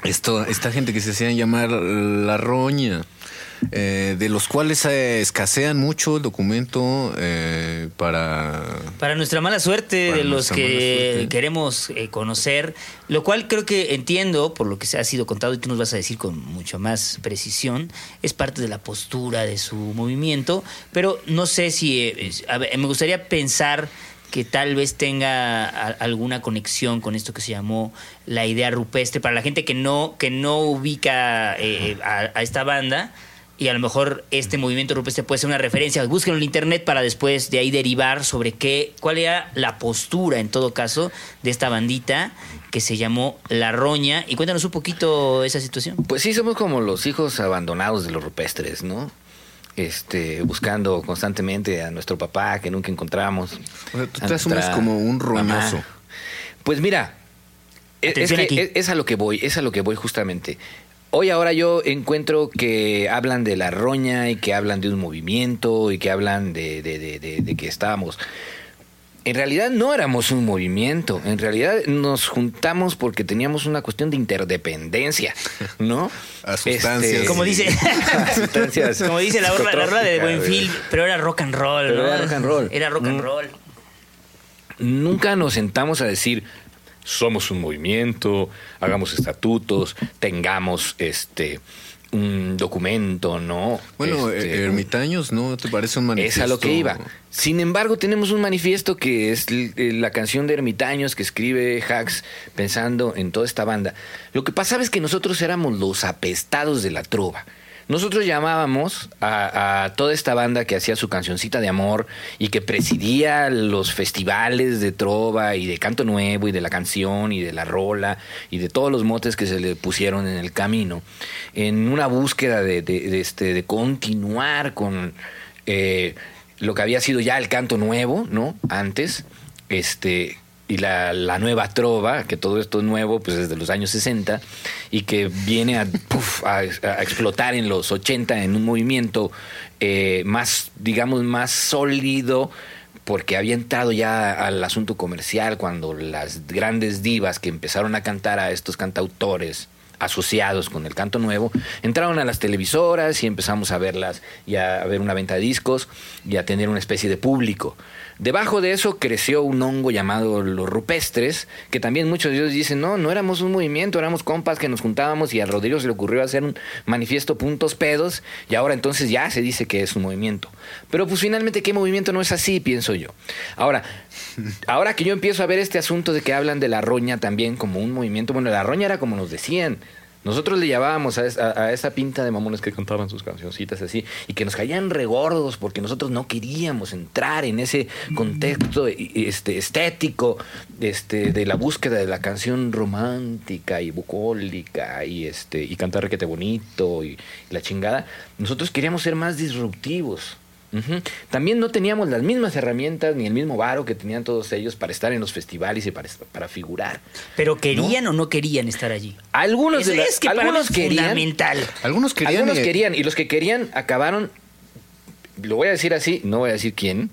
Esto, esta gente que se hacían llamar la roña, eh, de los cuales eh, escasean mucho el documento eh, para Para nuestra mala suerte de los que queremos eh, conocer, lo cual creo que entiendo por lo que se ha sido contado y tú nos vas a decir con mucha más precisión, es parte de la postura de su movimiento, pero no sé si, eh, a ver, me gustaría pensar que tal vez tenga alguna conexión con esto que se llamó la idea rupestre. Para la gente que no que no ubica eh, eh, a, a esta banda y a lo mejor este movimiento rupestre puede ser una referencia. Búsquenlo en internet para después de ahí derivar sobre qué, cuál era la postura, en todo caso, de esta bandita que se llamó La Roña. Y cuéntanos un poquito esa situación. Pues sí, somos como los hijos abandonados de los rupestres, ¿no? Este, buscando constantemente a nuestro papá que nunca encontramos. O sea, tú te asumes como un roñoso. mamá. Pues mira, es, es que es a lo que voy, es a lo que voy justamente. Hoy ahora yo encuentro que hablan de la roña y que hablan de un movimiento y que hablan de, de- de- de- de que estábamos... En realidad no éramos un movimiento, en realidad nos juntamos porque teníamos una cuestión de interdependencia, ¿no? A sustancias. Como dice, a sustancias como dice la, rola- la rola de Buenfil, pero era rock and roll, Pero ¿no? era rock and roll. Era rock and roll. Nunca nos sentamos a decir, somos un movimiento, hagamos estatutos, tengamos este un documento, ¿no? Bueno, Este, eh, ermitaños, ¿no te parece un es manifiesto? a lo que iba. Sin embargo, tenemos un manifiesto que es eh, la canción de Ermitaños que escribe Hax pensando en toda esta banda. Lo que pasaba es que nosotros éramos los apestados de la trova. Nosotros llamábamos a, toda esta banda que hacía su cancioncita de amor y que presidía los festivales de trova y de canto nuevo y de la canción y de la rola y de todos los motes que se le pusieron en el camino, en una búsqueda de este, de continuar con eh, lo que había sido ya el canto nuevo, ¿no? Antes, este, y la, la nueva trova, que todo esto es nuevo, pues desde los años 60, y que viene a, puf, a- a explotar en los 80 en un movimiento eh, más, digamos, más sólido, porque había entrado ya al asunto comercial cuando las grandes divas que empezaron a cantar a estos cantautores asociados con el canto nuevo, entraron a las televisoras y empezamos a verlas y a ver una venta de discos y a tener una especie de público. Debajo de eso creció un hongo llamado los rupestres, que también muchos de ellos dicen, no, no éramos un movimiento, éramos compas que nos juntábamos y a Rodrigo se le ocurrió hacer un manifiesto puntos pedos y ahora entonces ya se dice que es un movimiento. Pero pues finalmente, ¿qué movimiento no es así? Pienso yo. Ahora, ahora que yo empiezo a ver este asunto de que hablan de la roña también como un movimiento, bueno, la roña era como nos decían. Nosotros le llamábamos a, a- a esa pinta de mamones que cantaban sus cancioncitas así y que nos caían regordos porque nosotros no queríamos entrar en ese contexto e- este, estético este, de la búsqueda de la canción romántica y bucólica y, este, y cantar requete bonito y la chingada. Nosotros queríamos ser más disruptivos. También no teníamos las mismas herramientas ni el mismo varo que tenían todos ellos para estar en los festivales y para, para figurar. Pero querían o no querían estar allí. Algunos, Es, de la- es que para mí algunos querían, fundamental. Algunos querían. algunos querían y los que querían acabaron. Lo voy a decir así, no voy a decir quién.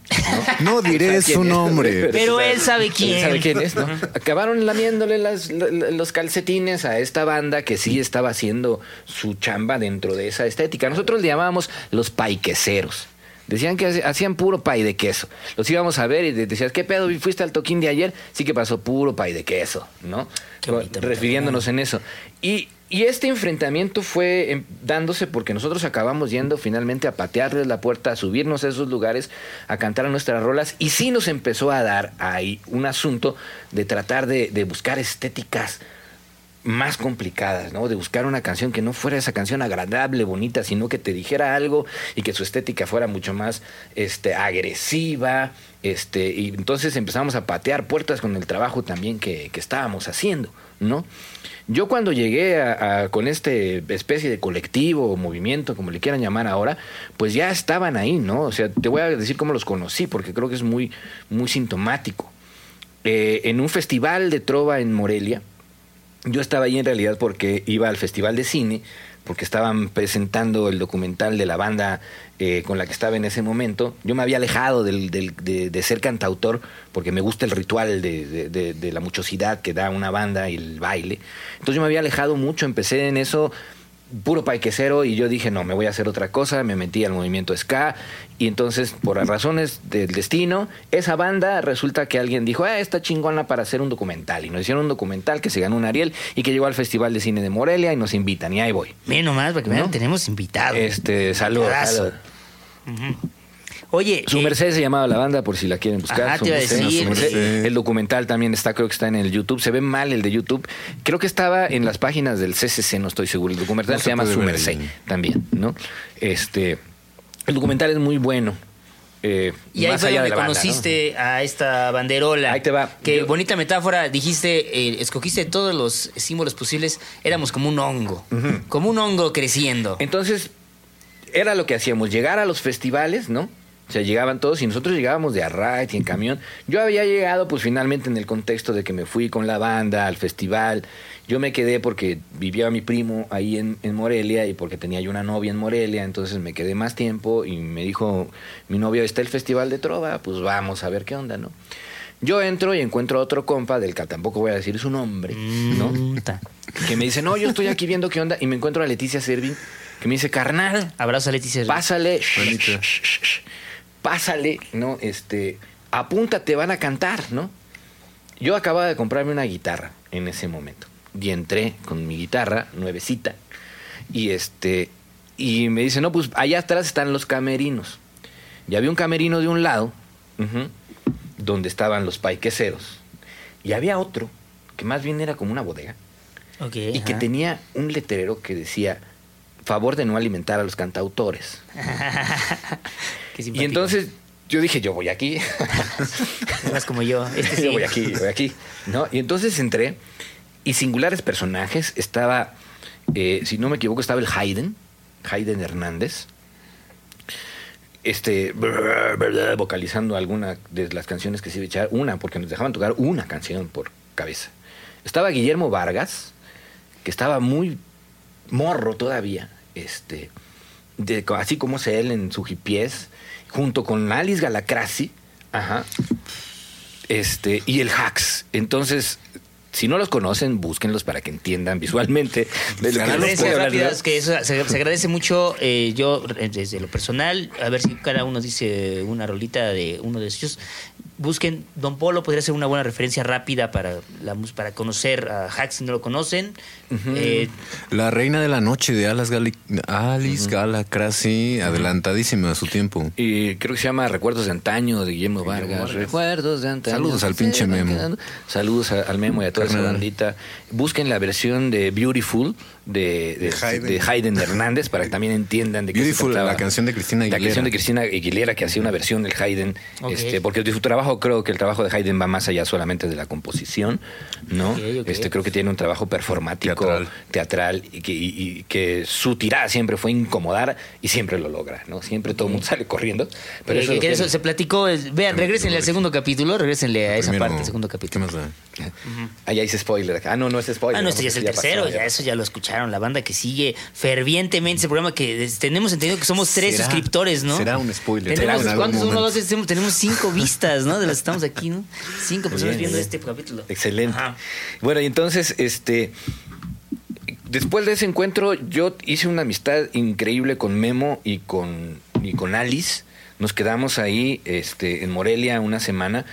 No diré ¿Sabe su es? nombre. Pero él sabe quién. Él sabe quién es, ¿no? Acabaron lamiéndole las- los calcetines a esta banda que sí estaba haciendo su chamba dentro de esa estética. Nosotros le llamábamos los paiqueseros. Decían que hacían puro pay de queso. Los íbamos a ver y de- decías, ¿qué pedo? ¿Fuiste al toquín de ayer? Sí que pasó puro pay de queso, ¿no? Bonito, Refiriéndonos en eso. Y, y este enfrentamiento fue em, dándose porque nosotros acabamos yendo finalmente a patearles la puerta, a subirnos a esos lugares, a cantar nuestras rolas. Y sí nos empezó a dar ahí un asunto de tratar de, de buscar estéticas más complicadas, ¿no? De buscar una canción que no fuera esa canción agradable, bonita, sino que te dijera algo y que su estética fuera mucho más este, agresiva. Este, y entonces empezamos a patear puertas con el trabajo también que, que estábamos haciendo, ¿no? Yo cuando llegué a, con este especie de colectivo o movimiento, como le quieran llamar ahora, pues ya estaban ahí, ¿no? O sea, te voy a decir cómo los conocí, porque creo que es muy, muy sintomático. Eh, en un festival de trova en Morelia, yo estaba ahí en realidad porque iba al festival de cine, porque estaban presentando el documental de la banda eh, con la que estaba en ese momento. Yo me había alejado del, de, ser cantautor porque me gusta el ritual de, de, la muchosidad que da una banda y el baile. Entonces yo me había alejado mucho, empecé en eso puro paiquecero y yo dije, no, me voy a hacer otra cosa, me metí al movimiento ska y entonces por razones del destino, esa banda resulta que alguien dijo, ah, está chingona para hacer un documental y nos hicieron un documental que se ganó un Ariel y que llegó al Festival de Cine de Morelia y nos invitan y ahí voy. Miren nomás, porque tenemos invitados. Este, salud. Oye. Su eh, Merced se llamaba la banda, por si la quieren buscar. te iba a decir. El documental también está, creo que está en el YouTube. Se ve mal el de YouTube. Creo que estaba en las páginas del CCC, no estoy seguro. El documental se, llama Su Merced también, ¿no? Este. El documental es muy bueno. Eh, y ahí fue donde conociste a esta banderola. Ahí te va. Qué bonita metáfora. Dijiste, eh, escogiste todos los símbolos posibles. Éramos como un hongo. Como un hongo creciendo. Entonces, era lo que hacíamos. Llegar a los festivales, ¿no? O sea, llegaban todos y nosotros llegábamos de a y en camión. Yo había llegado pues finalmente en el contexto de que me fui con la banda al festival. Yo me quedé porque vivía mi primo ahí en, en, Morelia y porque tenía yo una novia en Morelia, entonces me quedé más tiempo y me dijo, mi novio está el festival de Trova, pues vamos a ver qué onda, ¿no? Yo entro y encuentro a otro compa, del que tampoco voy a decir su nombre, ¿no? Que me dice, no, yo estoy aquí viendo qué onda, y me encuentro a Leticia Servin, que me dice, carnal. Abrazo a Leticia Servin. Pásale pásale, ¿no? Este, apúntate, van a cantar, ¿no? Yo acababa de comprarme una guitarra en ese momento. Y entré con mi guitarra, nuevecita. Y este, y me dice, no, pues allá atrás están los camerinos. Y había un camerino de un lado, donde estaban los paiqueceros. Y había otro, que más bien era como una bodega. y que tenía un letrero que decía, favor de no alimentar a los cantautores. y entonces yo dije, yo voy aquí. Más como yo. Este yo voy aquí, voy aquí. ¿No? Y entonces entré y singulares personajes. Estaba, eh, si no me equivoco, estaba el Haydn, Haydn Hernández. Este, vocalizando alguna de las canciones que se iba a echar, una, porque nos dejaban tocar una canción por cabeza. Estaba Guillermo Vargas, que estaba muy morro todavía, este, de, así como es él en su hipiés, junto con Alice Galacrasi, ajá, este, y el Hax. Entonces, si no los conocen, búsquenlos para que entiendan visualmente de lo que que eso se, agradece mucho. Eh, yo, desde lo personal, a ver si cada uno dice una rolita de uno de ellos busquen Don Polo podría ser una buena referencia rápida para la para conocer a Hax si no lo conocen. Eh, la reina de la noche de Alice, Galacrasi adelantadísima a su tiempo. Y creo que se llama Recuerdos de antaño de Guillermo Vargas. Recuerdos de antaño. Saludos al pinche Memo. saludos al Memo y a toda esa bandita. Busquen la versión de Beautiful de, de, Haydn. Hernández para que también entiendan de qué Beautiful, se la canción de Cristina Aguilera la canción de Cristina Aguilera que hacía una versión del Haydn este, porque su trabajo creo que el trabajo de Haydn va más allá solamente de la composición, ¿no? Este, creo que tiene un trabajo performático, teatral, y, que, su tirada siempre fue incomodar y siempre lo logra, ¿no? Siempre todo el mundo sale corriendo. Pero eso, se platicó. Vean, regresenle al segundo capítulo, regresenle a esa parte del segundo capítulo. ¿Qué más da? Ah, ya hice spoiler. Ah, no, no es spoiler. Ah, no, este ya es el tercero, ya, eso ya lo La banda que sigue fervientemente ese programa que tenemos entendido que somos tres suscriptores, ¿no? Será un spoiler. Tenemos, ¿Cuántos? Uno, dos, tenemos cinco vistas, ¿no? De las que estamos aquí, ¿no? Cinco personas viendo este capítulo. Excelente. Bueno, y entonces, este. Después de ese encuentro, yo hice una amistad increíble con Memo y con, y con Alice. Nos quedamos ahí este, en Morelia una semana.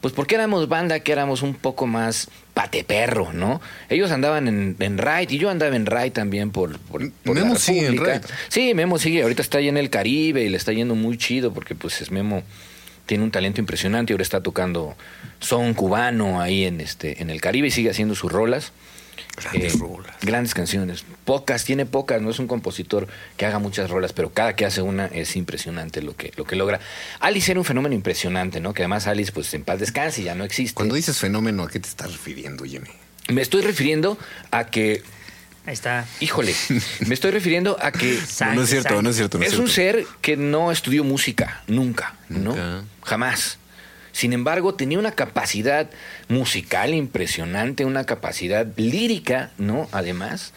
Pues porque éramos banda que éramos un poco más pateperro, ¿no? Ellos andaban en, en Ride y yo andaba en Ride también por, por, Memo sigue en Ride. Sí, Memo sigue. Ahorita está ahí en el Caribe y le está yendo muy chido porque pues es Memo tiene un talento impresionante, ahora está tocando son cubano ahí en este en el Caribe y sigue haciendo sus rolas. Grandes rolas. Grandes canciones. Pocas, tiene pocas, no es un compositor que haga muchas rolas, pero cada que hace una es impresionante lo que, lo que logra. Alice era un fenómeno impresionante, ¿no? Que además Alice, pues en paz descanse, ya no existe. Cuando dices fenómeno, ¿a qué te estás refiriendo, Jimmy? Me estoy refiriendo a que Ahí está. Híjole, me estoy refiriendo a que no es cierto, no es cierto. No es es un ser que no estudió música, nunca, ¿no? Nunca. Jamás. Sin embargo, tenía una capacidad musical impresionante, una capacidad lírica, ¿no? Además,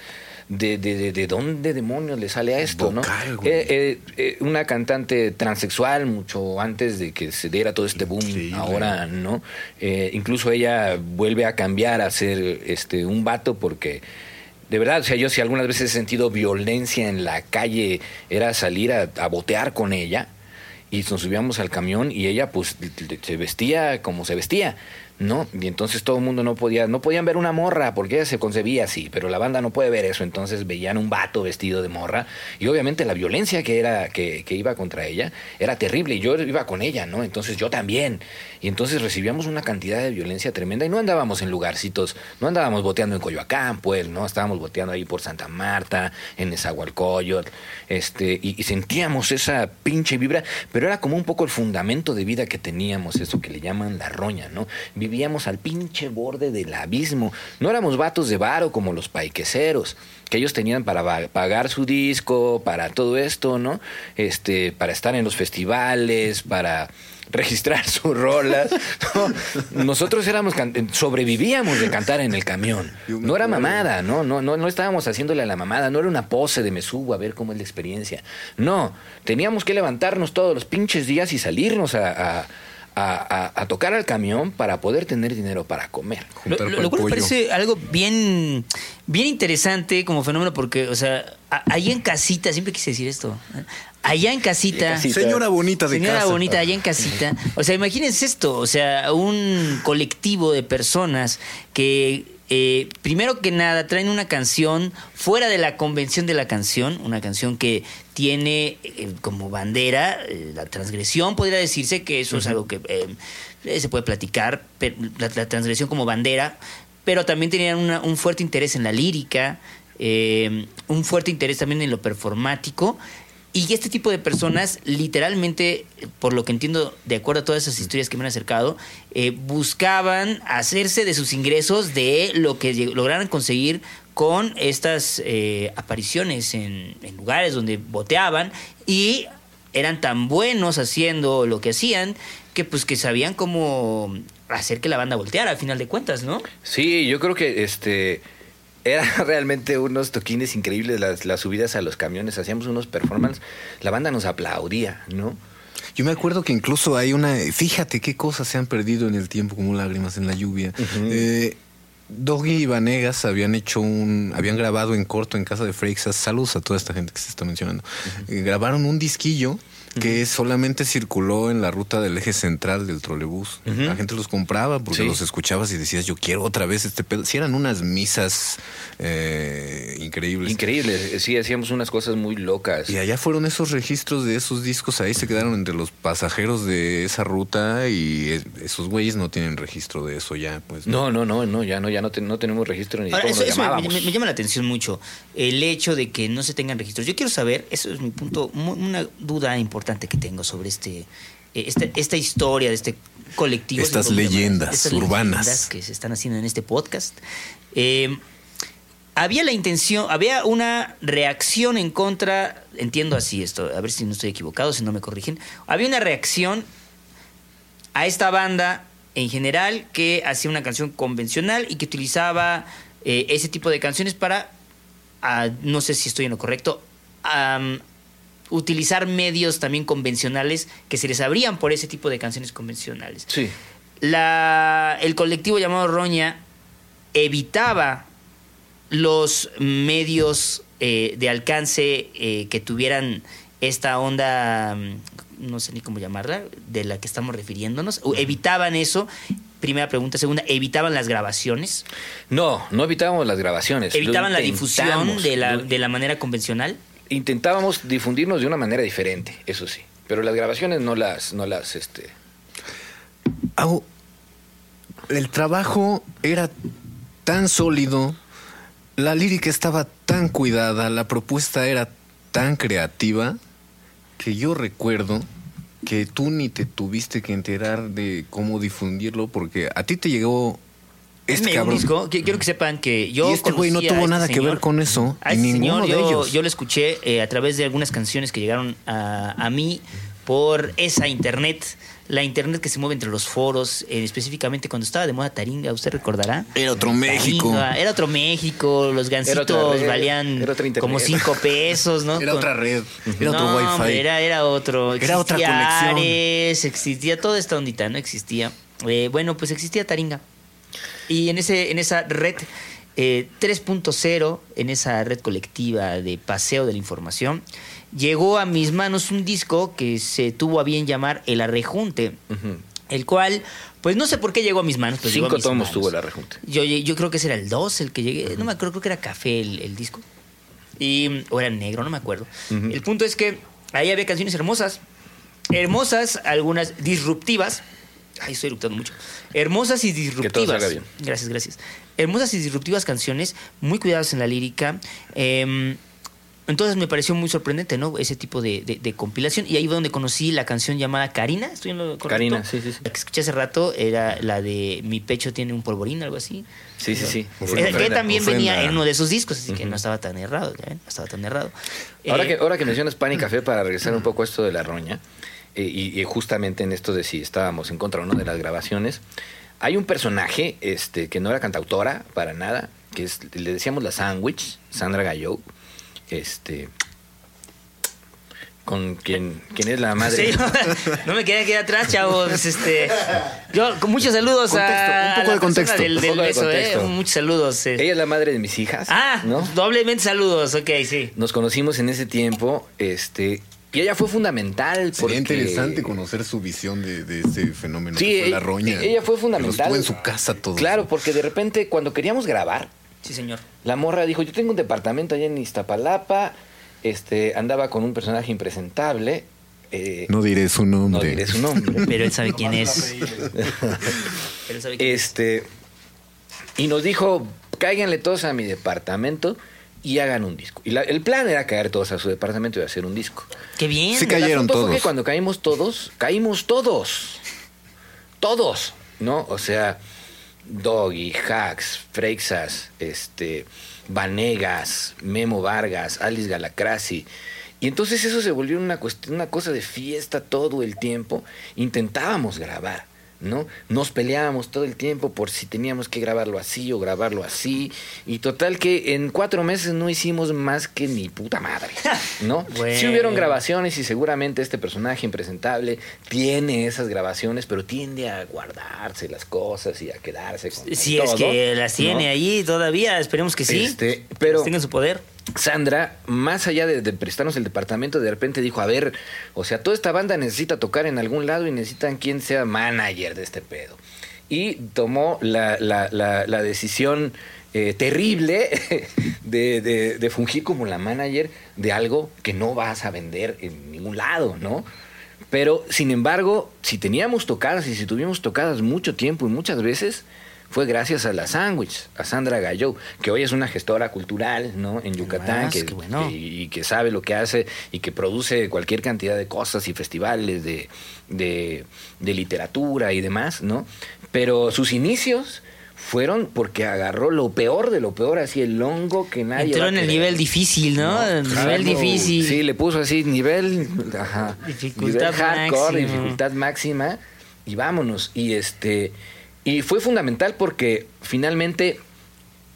de, de, de, de dónde demonios le sale a esto, Vocal, ¿no? Eh, eh, eh, una cantante transexual mucho antes de que se diera todo este boom ahora, ¿no? Eh, incluso ella vuelve a cambiar a ser este un vato porque de verdad, o sea, yo si algunas veces he sentido violencia en la calle, era salir a, a botear con ella y nos subíamos al camión y ella pues se vestía como se vestía, ¿no? Y entonces todo el mundo no podía, no podían ver una morra porque ella se concebía así, pero la banda no puede ver eso, entonces veían un vato vestido de morra y obviamente la violencia que era que, que iba contra ella era terrible y yo iba con ella, ¿no? Entonces yo también. Y entonces recibíamos una cantidad de violencia tremenda y no andábamos en lugarcitos, no andábamos boteando en Coyoacán, pues, ¿no? Estábamos boteando ahí por Santa Marta, en Nezahualcóyotl, este, y, sentíamos esa pinche vibra, pero era como un poco el fundamento de vida que teníamos, eso que le llaman la roña, ¿no? Vivíamos al pinche borde del abismo. No éramos vatos de varo como los paiqueceros, que ellos tenían para pagar su disco, para todo esto, ¿no? Este, para estar en los festivales, para registrar sus rolas. ¿no? Nosotros éramos sobrevivíamos de cantar en el camión. No era mamada, no, no, no, no estábamos haciéndole a la mamada, no era una pose de me subo a ver cómo es la experiencia. No, teníamos que levantarnos todos los pinches días y salirnos a, a- a- a- a tocar al camión para poder tener dinero para comer. Lo, cual me pollo. parece algo bien, bien interesante como fenómeno porque, o sea, allá en casita, siempre quise decir esto, ¿eh? allá en casita. Señora bonita de señora casa. bonita, allá en casita, o sea, imagínense esto, o sea, un colectivo de personas que eh, primero que nada traen una canción fuera de la convención de la canción, una canción que tiene eh, como bandera eh, la transgresión, podría decirse que eso es algo que eh, se puede platicar, pero la, la transgresión como bandera, pero también tenían una- un fuerte interés en la lírica, eh, un fuerte interés también en lo performático. Y este tipo de personas, literalmente, por lo que entiendo, de acuerdo a todas esas historias que me han acercado, eh, buscaban hacerse de sus ingresos de lo que lograran conseguir con estas eh, apariciones en, en lugares donde boteaban y eran tan buenos haciendo lo que hacían que pues que sabían cómo hacer que la banda volteara a final de cuentas, ¿no? Sí, yo creo que este era realmente unos toquines increíbles las, las subidas a los camiones, hacíamos unos performances, la banda nos aplaudía, ¿no? Yo me acuerdo que incluso hay una. Fíjate qué cosas se han perdido en el tiempo como lágrimas en la lluvia. Eh, Doggy y Vanegas habían hecho un. Habían grabado en corto en casa de Freixas. Saludos a toda esta gente que se está mencionando. Eh, grabaron un disquillo que solamente circuló en la ruta del eje central del trolebús. La gente los compraba porque Sí. los escuchabas y decías, yo quiero otra vez este pedo. Si eran unas misas eh, increíbles. Increíble, sí, hacíamos unas cosas muy locas. Y allá fueron esos registros de esos discos, ahí se quedaron entre los pasajeros de esa ruta y es- esos güeyes no tienen registro de eso ya, pues. No, no, no, no, ya no, ya no, te- no tenemos registro ni de Ahora, cómo eso, nos eso me, me- me llama la atención mucho, el hecho de que no se tengan registros. Yo quiero saber, eso es mi punto, mu- una duda importante que tengo sobre este, eh, esta, esta historia de este colectivo. Estas leyendas estas urbanas. leyendas que se están haciendo en este podcast. Eh, había la intención, había una reacción en contra, entiendo así esto, a ver si no estoy equivocado, si no me corrigen, había una reacción a esta banda en general que hacía una canción convencional y que utilizaba eh, ese tipo de canciones para, ah, no sé si estoy en lo correcto, am, utilizar medios también convencionales que se les abrían por ese tipo de canciones convencionales. Sí. La, el colectivo llamado Roña evitaba los medios eh, de alcance eh, que tuvieran esta onda, mm, no sé ni cómo llamarla, de la que estamos refiriéndonos. Evitaban eso. Primera pregunta. Segunda, evitaban las grabaciones. No, no evitábamos las grabaciones. Evitaban la difusión de la, de la manera convencional. Intentábamos difundirnos de una manera diferente, eso sí. Pero las grabaciones no las, no las, este. El trabajo era tan sólido la lírica estaba tan cuidada, la propuesta era tan creativa, que yo recuerdo que tú ni te tuviste que enterar de cómo difundirlo, porque a ti te llegó este Me cabrón. Quiero que sepan que yo. y este güey no tuvo este nada que señor. ver con eso, A este ninguno señor de yo, ellos. yo lo escuché eh, a través de algunas canciones que llegaron a, a mí por esa internet. La internet que se mueve entre los foros, eh, específicamente cuando estaba de moda Taringa, usted recordará. Era otro México. Taringa, era otro México, los gancitos red, valían como cinco pesos, ¿no? Era Con- otra red, era otro no, wifi. hombre, era, era otro. Era otra Existía conexión. Ares, existía toda esta ondita, ¿no? Existía. Eh, bueno, pues existía Taringa. Y en, ese, en esa red eh, 3.0, en esa red colectiva de paseo de la información, llegó a mis manos un disco que se tuvo a bien llamar El Arrejunte, el cual, pues no sé por qué llegó a mis manos. Pues Cinco tomos manos. tuvo la rejunte. Yo, yo creo que ese era el 2, el que llegué. No me acuerdo, creo que era café el, el disco. Y, o era negro, no me acuerdo. El punto es que ahí había canciones hermosas. Hermosas, algunas disruptivas. Ay, estoy eructando mucho. Hermosas y disruptivas. salga bien. Gracias, gracias. Hermosas y disruptivas canciones, muy cuidadas en la lírica. Em, entonces me pareció muy sorprendente, ¿no? Ese tipo de, de- de compilación. Y ahí fue donde conocí la canción llamada Karina. ¿Estoy en lo correcto? Karina, sí, sí, sí. La que escuché hace rato era la de Mi pecho tiene un polvorín, algo así. Sí, sí, sí. Ofrenda, que también ofrenda. venía en uno de esos discos, así que no estaba tan errado, ¿ya ven? No estaba tan errado. Ahora Eh, que, ahora que mencionas pan y café, para regresar un poco a esto de la roña, y, y justamente en esto de si estábamos en contra o no de las grabaciones, hay un personaje este, que no era cantautora para nada, que es, le decíamos la Sandwich, Sandra Gallo, este, con quien, quien es la madre. Sí, no me quería quedar atrás, chavos. Este, yo con muchos saludos Contexto, a un poco la de contexto. del, Un poco de beso, ¿eh? contexto. Muchos saludos. eh. Ella es la madre de mis hijas. Ah, ¿no? doblemente saludos, ok, sí. Nos conocimos en ese tiempo, este, y ella fue fundamental. Sería porque- interesante conocer su visión de, de ese fenómeno Sí, que fue ella- la roña. ella fue fundamental. Estuvo en su casa todo. Claro, porque de repente cuando queríamos grabar, Sí, señor. la morra dijo, yo tengo un departamento allá en Iztapalapa, este, andaba con un personaje impresentable. eh, No diré su no nombre. diré su nombre. Pero él sabe quién es. Pero él sabe quién es. este, y nos dijo, cáiganle todos a mi departamento y hagan un disco. Y la- el plan era caer todos a su departamento y hacer un disco. Qué bien. Sí, Cayeron fue todos. que cuando caímos todos, caímos todos. Todos, ¿no? O sea, Doggy, Hacks, Freixas, este, Vanegas, Memo Vargas, Alice Galacrasi. Y entonces eso se volvió una, cuestión, una cosa de fiesta todo el tiempo. Intentábamos grabar, ¿no? Nos peleábamos todo el tiempo por si teníamos que grabarlo así o grabarlo así. Y total que en cuatro meses no hicimos más que ni puta madre, ¿no? Bueno. Sí hubieron grabaciones y seguramente este personaje impresentable tiene esas grabaciones, pero tiende a guardarse las cosas y a quedarse con Si es que las tiene ¿no? ahí todavía, esperemos que sí. Este, Que pero- las tenga en su poder. Sandra, más allá de, prestarnos el departamento, de repente dijo, a ver, o sea, toda esta banda necesita tocar en algún lado y necesitan quien sea manager de este pedo. Y tomó la decisión eh, terrible de, de- de fungir como la manager de algo que no vas a vender en ningún lado, ¿no? Pero, sin embargo, si teníamos tocadas y si tuvimos tocadas mucho tiempo y muchas veces, fue gracias a la Sandwich, a Sandra Gallo, que hoy es una gestora cultural, ¿no? En Yucatán, que, qué bueno. que- y que sabe lo que hace y que produce cualquier cantidad de cosas y festivales de, de, de literatura y demás, ¿no? Pero sus inicios fueron porque agarró lo peor de lo peor, así el hongo que nadie Entró en el nivel difícil, ¿no? El Claro. nivel difícil. Sí, le puso así nivel, ajá, Dificultad nivel hardcore, máxima. dificultad máxima y vámonos. Y este y fue fundamental porque finalmente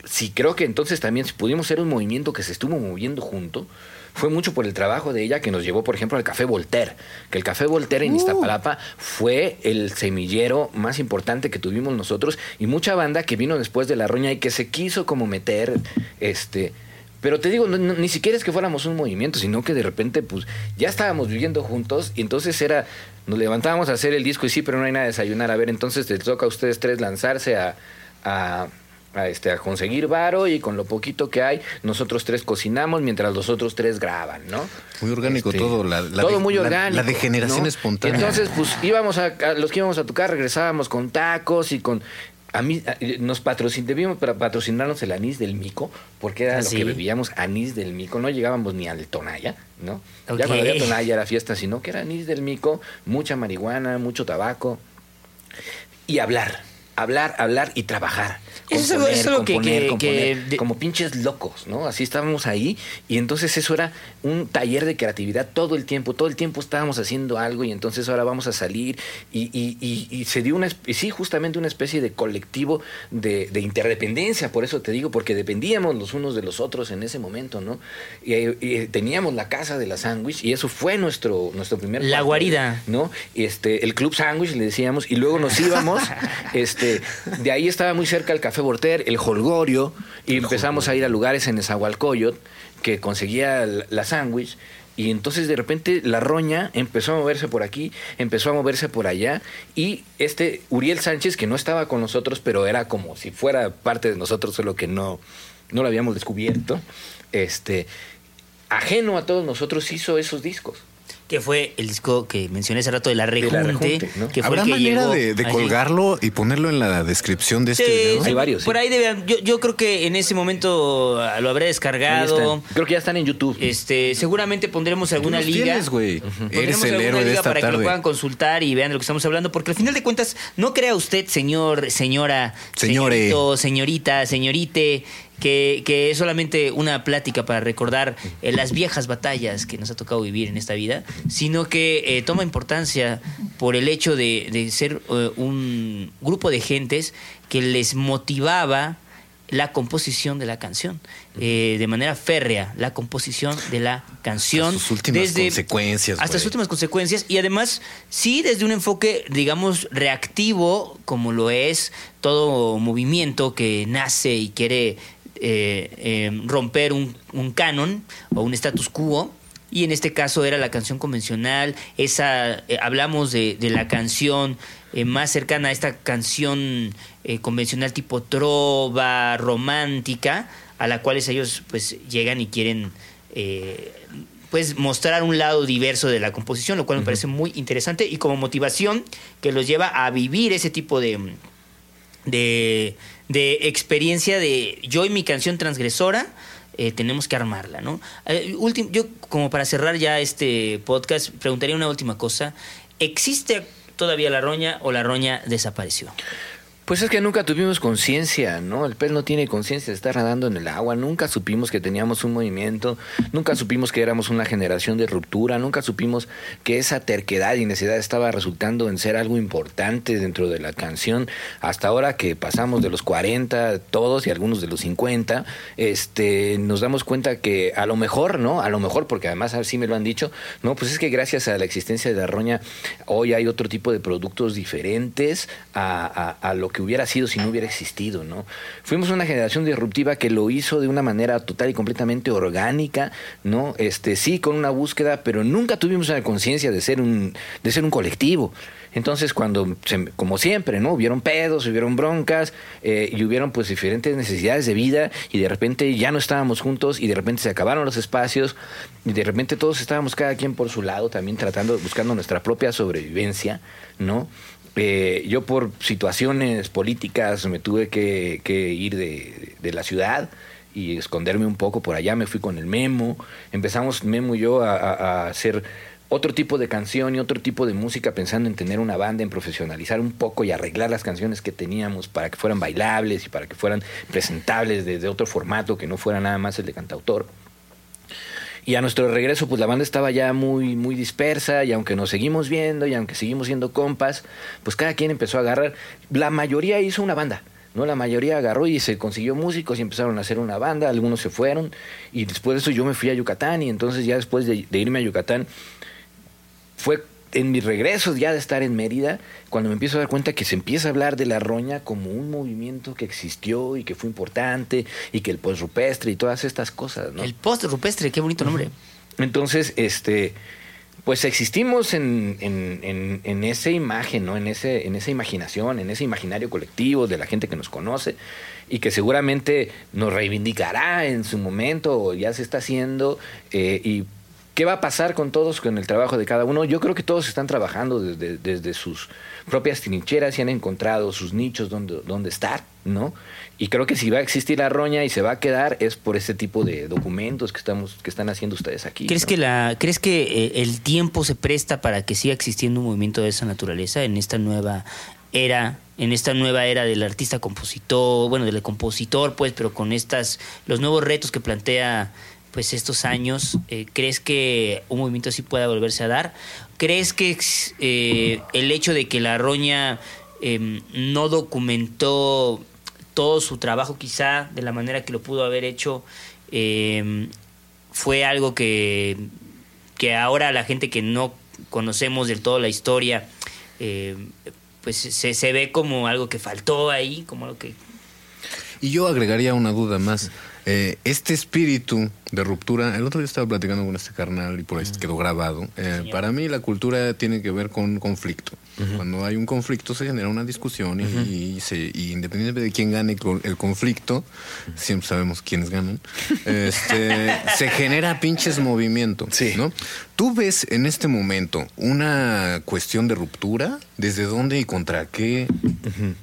sí creo que entonces también si pudimos ser un movimiento que se estuvo moviendo junto fue mucho por el trabajo de ella que nos llevó, por ejemplo, al Café Voltaire. Que el Café Voltaire en Iztapalapa fue el semillero más importante que tuvimos nosotros y mucha banda que vino después de la roña y que se quiso como meter, este, pero te digo, no- no- ni siquiera es que fuéramos un movimiento, sino que de repente, pues, ya estábamos viviendo juntos y entonces era, nos levantábamos a hacer el disco y sí, pero no hay nada de desayunar. A ver, entonces les toca a ustedes tres lanzarse a, a, a, este, a conseguir varo y con lo poquito que hay, nosotros tres cocinamos mientras los otros tres graban, ¿no? Muy orgánico Este, todo, la- la todo de- muy la- orgánico. la degeneración ¿no? espontánea. Entonces, pues íbamos a, a los que íbamos a tocar, regresábamos con tacos y con a mí a- nos patrocin, debíamos para patrocinarnos el anís del mico, porque era Ah, lo sí. que bebíamos, anís del mico, no llegábamos ni al tonalla, ¿no? Ya cuando había tonalla era fiesta, sino que era anís del mico, mucha marihuana, mucho tabaco y hablar, hablar, hablar y trabajar. Algo- eso es algo que- componer, que- componer, que de- como pinches locos, ¿no? Así estábamos ahí y entonces eso era un taller de creatividad todo el tiempo, todo el tiempo estábamos haciendo algo y entonces ahora vamos a salir y, y- y- y se dio una, sí, justamente una especie de colectivo de, de interdependencia, por eso te digo, porque dependíamos los unos de los otros en ese momento, ¿no? Y, y teníamos la casa de la sándwich y eso fue nuestro, nuestro primer... La cuarto, guarida. ¿no? Este, el Club Sándwich le decíamos, y luego nos íbamos, este, de ahí estaba muy cerca el Café El Holgorio, y empezamos a ir a lugares en Esahualcoyot que conseguía la, la sándwich. Y entonces de repente la roña empezó a moverse por aquí, empezó a moverse por allá, y este Uriel Sánchez, que no estaba con nosotros, pero era como si fuera parte de nosotros, solo que no, no lo habíamos descubierto, este, ajeno a todos nosotros hizo esos discos. Que fue el disco que mencioné hace rato de La la Rejunte. Que fue ¿Habrá el que manera llegó de, colgarlo y ponerlo en la descripción de este Sí, video? sí, Hay varios, Por sí. ahí debe, yo, yo creo que en ese momento ah, lo habré descargado. Creo que ya están en YouTube. Este, seguramente pondremos alguna liga. tienes, güey. Pondremos Eres el alguna héroe de liga esta para que lo puedan consultar y vean de lo que estamos hablando, porque al final de cuentas, no crea usted, señor, señora, Señore. señorito, señorita, señorite, que, que es solamente una plática para recordar eh, las viejas batallas que nos ha tocado vivir en esta vida, sino que eh, toma importancia por el hecho de, de ser eh, un grupo de gentes que les motivaba la composición de la canción, eh, de manera férrea, la composición de la canción. Hasta sus últimas consecuencias, Hasta sus últimas consecuencias y además, sí, desde un enfoque, digamos, reactivo, como lo es todo movimiento que nace y quiere eh, eh, romper un, un canon o un status quo. Y en este caso era la canción convencional, esa eh, hablamos de, de la canción eh, más cercana a esta canción eh, convencional tipo trova, romántica, a la cual ellos pues llegan y quieren pues mostrar un lado diverso de la composición, lo cual me parece muy interesante y como motivación que los lleva a vivir ese tipo de, de, de experiencia de yo y mi canción transgresora. eh, tenemos que armarla, ¿no? Eh, yo, como para cerrar ya este podcast, preguntaría una última cosa. ¿Existe todavía la roña o la roña desapareció? Pues es que nunca tuvimos conciencia, ¿no? El pez no tiene conciencia, está nadando en el agua, nunca supimos que teníamos un movimiento, nunca supimos que éramos una generación de ruptura, nunca supimos que esa terquedad y necesidad estaba resultando en ser algo importante dentro de la canción, hasta ahora que pasamos de los 40 todos y algunos de los 50, este, nos damos cuenta que a lo mejor, ¿no? A lo mejor, porque además así me lo han dicho, no, pues es que gracias a la existencia de la roña, hoy hay otro tipo de productos diferentes a, lo que hubiera sido si no hubiera existido, ¿no? Fuimos una generación disruptiva que lo hizo de una manera total y completamente orgánica, ¿no? Este, sí, con una búsqueda, pero nunca tuvimos la conciencia de ser un, de ser un colectivo. Entonces, cuando, se- como siempre, ¿no? Hubieron pedos, hubieron broncas eh, y hubieron pues diferentes necesidades de vida y de repente ya no estábamos juntos y de repente se acabaron los espacios y de repente todos estábamos cada quien por su lado también tratando, buscando nuestra propia sobrevivencia, ¿no? Eh, yo por situaciones políticas me tuve que, ir de, la ciudad y esconderme un poco por allá, me fui con el Memo, empezamos Memo y yo a, a- a hacer otro tipo de canción y otro tipo de música pensando en tener una banda, en profesionalizar un poco y arreglar las canciones que teníamos para que fueran bailables y para que fueran presentables desde otro formato que no fuera nada más el de cantautor. Y a nuestro regreso, pues la banda estaba ya muy, muy dispersa y aunque nos seguimos viendo y aunque seguimos siendo compas, pues cada quien empezó a agarrar. La mayoría hizo una banda, ¿no? La mayoría agarró y se consiguió músicos y empezaron a hacer una banda, algunos se fueron y después de eso yo me fui a Yucatán y entonces ya después de, de irme a Yucatán fue en mis regresos ya de estar en Mérida cuando me empiezo a dar cuenta que se empieza a hablar de la roña como un movimiento que existió y que fue importante y que el post rupestre y todas estas cosas, ¿no? El post rupestre, qué bonito nombre. Entonces, este, pues existimos en, en, en, en esa imagen, ¿no? En ese, en esa imaginación, en ese imaginario colectivo de la gente que nos conoce y que seguramente nos reivindicará en su momento o ya se está haciendo eh, y ¿Qué va a pasar con todos, con el trabajo de cada uno? Yo creo que todos están trabajando desde, desde sus propias trincheras y han encontrado sus nichos donde, donde estar, ¿no? Y creo que si va a existir la roña y se va a quedar es por ese tipo de documentos que estamos que están haciendo ustedes aquí. ¿Crees ¿no? que la crees que eh, el tiempo se presta para que siga existiendo un movimiento de esa naturaleza en esta nueva era, en esta nueva era del artista compositor, bueno, del compositor, pues, pero con estas los nuevos retos que plantea pues estos años, eh, ¿crees que un movimiento así pueda volverse a dar? ¿Crees que eh, el hecho de que la roña eh, no documentó todo su trabajo quizá de la manera que lo pudo haber hecho eh, fue algo que, que ahora la gente que no conocemos del todo la historia eh, pues se, se ve como algo que faltó ahí, como algo que... Y yo agregaría una duda más. Eh, este espíritu de ruptura, el otro día estaba platicando con este carnal y por ahí quedó grabado. Eh, Sí. para mí la cultura tiene que ver con conflicto. Cuando hay un conflicto se genera una discusión y, y se, y independientemente de quién gane el conflicto, siempre sabemos quiénes ganan, este, se genera pinches movimiento. Sí. ¿no? ¿Tú ves en este momento una cuestión de ruptura? ¿Desde dónde y contra qué?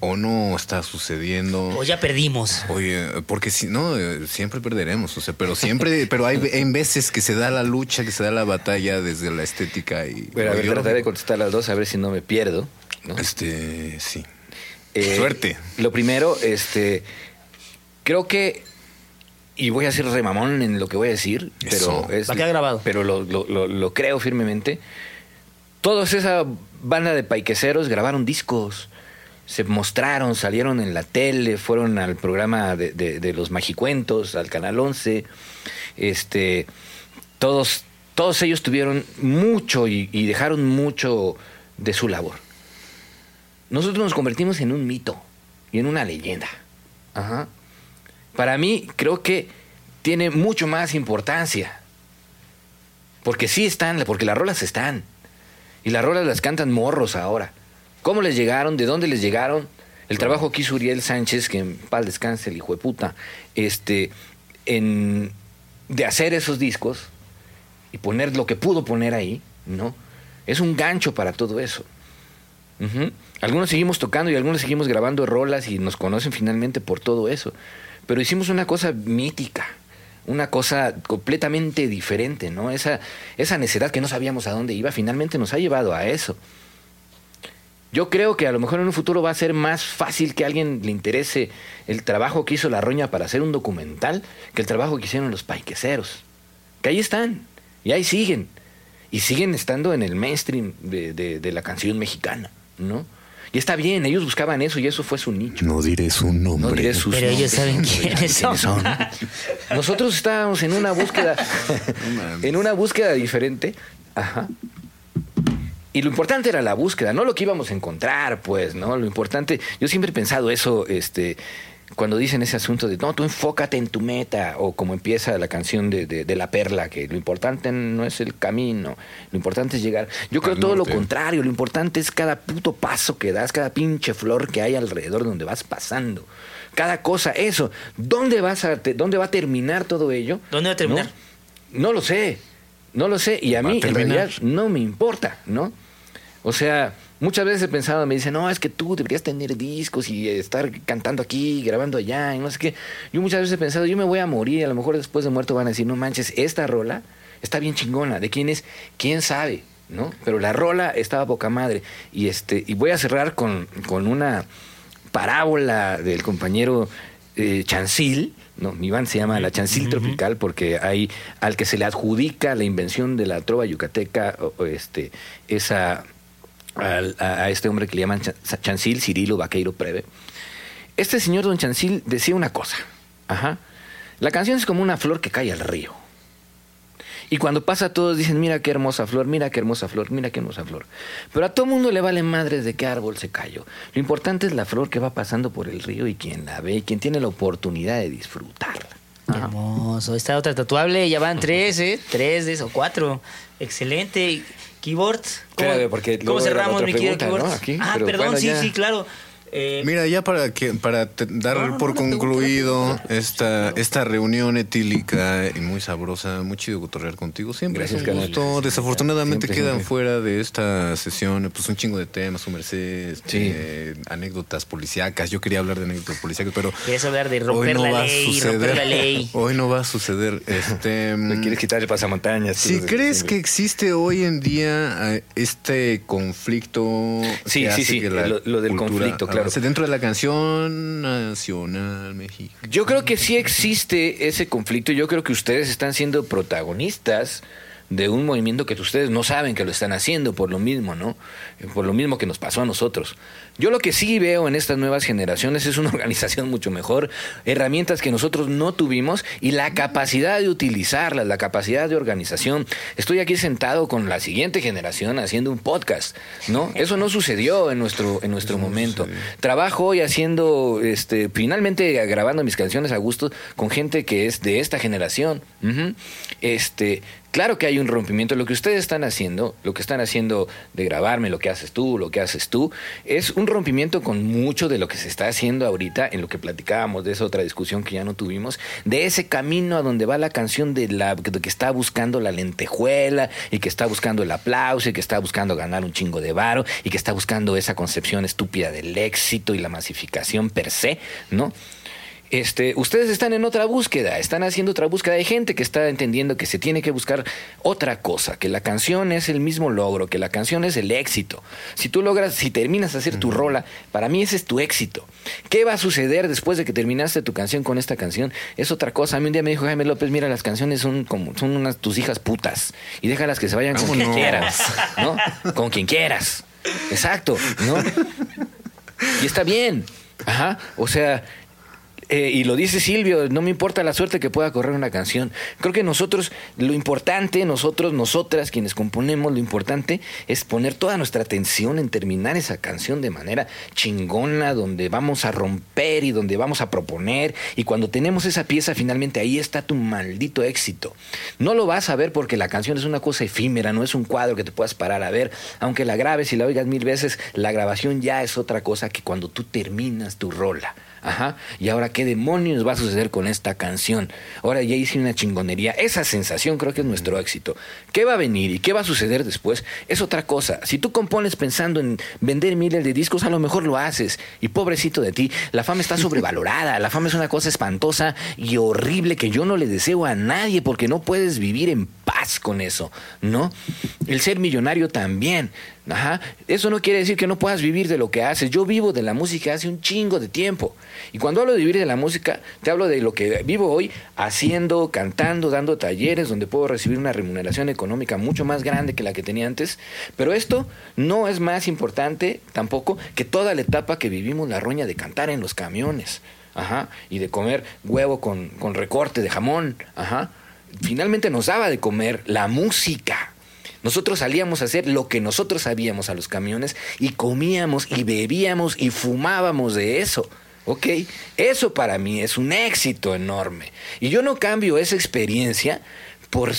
¿O no está sucediendo? O ya perdimos. Oye, porque si no, eh, siempre perderemos, o sea, pero siempre, pero hay en veces que se da la lucha, que se da la batalla desde la estética y... Bueno, a ver, trataré de contestar las dos, a ver si no me pierdo. ¿no? Este, sí. Eh, Suerte. Lo primero, este, creo que, y voy a ser remamón en lo que voy a decir, Eso. pero es, Va a quedar grabado. pero lo, lo- lo- lo creo firmemente. Todos esa banda de paiqueceros grabaron discos, se mostraron, salieron en la tele, fueron al programa de, los Magicuentos, al Canal 11, este, todos, todos ellos tuvieron mucho y, y dejaron mucho de su labor. Nosotros nos convertimos en un mito y en una leyenda. Ajá. Para mí creo que tiene mucho más importancia. Porque sí están, porque las rolas están. Y las rolas las cantan morros ahora. ¿Cómo les llegaron? ¿De dónde les llegaron? El trabajo que hizo Uriel Sánchez, que en paz descanse el hijo de puta, este, en, de hacer esos discos y poner lo que pudo poner ahí, ¿no? Es un gancho para todo eso. Algunos seguimos tocando y algunos seguimos grabando rolas y nos conocen finalmente por todo eso. Pero hicimos una cosa mítica, una cosa completamente diferente, ¿no? Esa, esa necedad que no sabíamos a dónde iba, finalmente nos ha llevado a eso. Yo creo que a lo mejor en un futuro va a ser más fácil que a alguien le interese el trabajo que hizo La Roña para hacer un documental que el trabajo que hicieron los paiqueceros. Que ahí están, y ahí siguen. Y siguen estando en el mainstream de, de- de la canción mexicana, ¿no? Y está bien, ellos buscaban eso y eso fue su nicho. No diré su nombre. No diré sus Pero ellos saben quiénes son. Nosotros estábamos en una búsqueda, en una búsqueda diferente. Ajá. Y lo importante era la búsqueda, no lo que íbamos a encontrar, pues, ¿no? Lo importante, yo siempre he pensado eso, este, cuando dicen ese asunto de, no, tú enfócate en tu meta, o como empieza la canción de, de- de La Perla, que lo importante no es el camino, lo importante es llegar. Yo creo Al todo lo contrario, lo importante es cada puto paso que das, cada pinche flor que hay alrededor donde vas pasando. Cada cosa, eso. ¿Dónde, vas a te- ¿Dónde va a terminar todo ello? ¿Dónde va a terminar? No, no lo sé. No lo sé. Y a Va a mí, en terminar. realidad, no me importa, ¿no? O sea, muchas veces he pensado, me dicen, no, es que tú deberías tener discos y estar cantando aquí, grabando allá, y no sé qué. Yo muchas veces he pensado, yo me voy a morir, a lo mejor después de muerto van a decir, no manches, esta rola está bien chingona. ¿De quién es? ¿Quién sabe? ¿No? Pero la rola estaba poca madre. Y, este, y voy a cerrar con, con una parábola del compañero eh, Chancil, no, mi band se llama La Chancil Tropical porque hay al que se le adjudica la invención de la trova yucateca, este, esa, al- a, a este hombre que le llaman Cha- Chancil, Cirilo Vaqueiro Preve. Este señor Don Chancil decía una cosa, ajá, la canción es como una flor que cae al río. Y cuando pasa todos dicen, mira qué hermosa flor, mira qué hermosa flor, mira qué hermosa flor. Pero a todo mundo le vale madres de qué árbol se cayó. Lo importante es la flor que va pasando por el río y quien la ve y quien tiene la oportunidad de disfrutarla. Qué hermoso. Esta otra tatuable, ya van tres, ¿eh? Tres de eso, cuatro. Excelente. Keyboard. ¿Cómo, Espérame, porque ¿cómo luego era cerramos, mi querido ah, perdón, bueno, sí, ya. sí, claro. Eh, Mira, ya para que para te- dar No, por no, no, concluido esta esta reunión etílica y muy sabrosa, muy chido cotorrear contigo. Siempre Gracias, es un. Desafortunadamente Siempre, quedan siempre. fuera de esta sesión pues un chingo de temas, su merced, este, anécdotas policíacas. Yo quería hablar de anécdotas policíacas, pero Querías hablar de romper hoy no la va ley, a suceder. romper la ley. Hoy no va a suceder. Este, Me quieres quitar el pasamontañas. Si crees que existe hoy en día eh, este conflicto Sí, que sí, hace sí, que la lo- lo del cultura conflicto, claro. Dentro de la canción nacional mexicana. Yo creo que sí existe ese conflicto. Yo creo que ustedes están siendo protagonistas de un movimiento que ustedes no saben que lo están haciendo por lo mismo, ¿no? Por lo mismo que nos pasó a nosotros. Yo lo que sí veo en estas nuevas generaciones es una organización mucho mejor, herramientas que nosotros no tuvimos y la capacidad de utilizarlas, la capacidad de organización. Estoy aquí sentado con la siguiente generación haciendo un podcast, ¿no? Eso no sucedió en nuestro en nuestro momento. Trabajo hoy haciendo este finalmente grabando mis canciones a gusto con gente que es de esta generación. Este, Claro que hay un rompimiento. Lo que ustedes están haciendo, lo que están haciendo de grabarme, lo que haces tú, lo que haces tú, es un rompimiento con mucho de lo que se está haciendo ahorita, en lo que platicábamos de esa otra discusión que ya no tuvimos, de ese camino a donde va la canción de la que está buscando la lentejuela y que está buscando el aplauso y que está buscando ganar un chingo de varo y que está buscando esa concepción estúpida del éxito y la masificación per se, ¿no? Este, ustedes están en otra búsqueda, están haciendo otra búsqueda. Hay gente que está entendiendo que se tiene que buscar otra cosa, que la canción es el mismo logro, que la canción es el éxito. Si tú logras, si terminas de hacer tu rola, para mí ese es tu éxito. ¿Qué va a suceder después de que terminaste tu canción con esta canción? Es otra cosa. A mí un día me dijo Jaime López, mira, las canciones son como son unas tus hijas putas y déjalas que se vayan con quien quieras, ¿no? Con quien quieras. Exacto, ¿no? Y está bien. Ajá. O sea, eh, y lo dice Silvio, no me importa la suerte que pueda correr una canción. Creo que nosotros, lo importante, nosotros, nosotras, quienes componemos, lo importante es poner toda nuestra atención en terminar esa canción de manera chingona, donde vamos a romper y donde vamos a proponer. Y cuando tenemos esa pieza, finalmente ahí está tu maldito éxito. No lo vas a ver porque la canción es una cosa efímera, no es un cuadro que te puedas parar a ver. Aunque la grabes y la oigas mil veces, la grabación ya es otra cosa que cuando tú terminas tu rola. Ajá. Y ahora, ¿qué demonios va a suceder con esta canción? Ahora ya hice una chingonería. Esa sensación creo que es nuestro éxito. ¿Qué va a venir y qué va a suceder después? Es otra cosa. Si tú compones pensando en vender miles de discos, a lo mejor lo haces. Y pobrecito de ti, la fama está sobrevalorada. La fama es una cosa espantosa y horrible que yo no le deseo a nadie porque no puedes vivir en paz con eso, ¿no? El ser millonario también. Ajá. Eso no quiere decir que no puedas vivir de lo que haces. Yo vivo de la música hace un chingo de tiempo. Y cuando hablo de vivir de la música, te hablo de lo que vivo hoy haciendo, cantando, dando talleres donde puedo recibir una remuneración económica mucho más grande que la que tenía antes. Pero esto no es más importante tampoco que toda la etapa que vivimos la roña de cantar en los camiones. Ajá. Y de comer huevo con, con recorte de jamón. Ajá. Finalmente nos daba de comer la música. Nosotros salíamos a hacer lo que nosotros sabíamos a los camiones y comíamos y bebíamos y fumábamos de eso. ¿Ok? Eso para mí es un éxito enorme. Y yo no cambio esa experiencia por,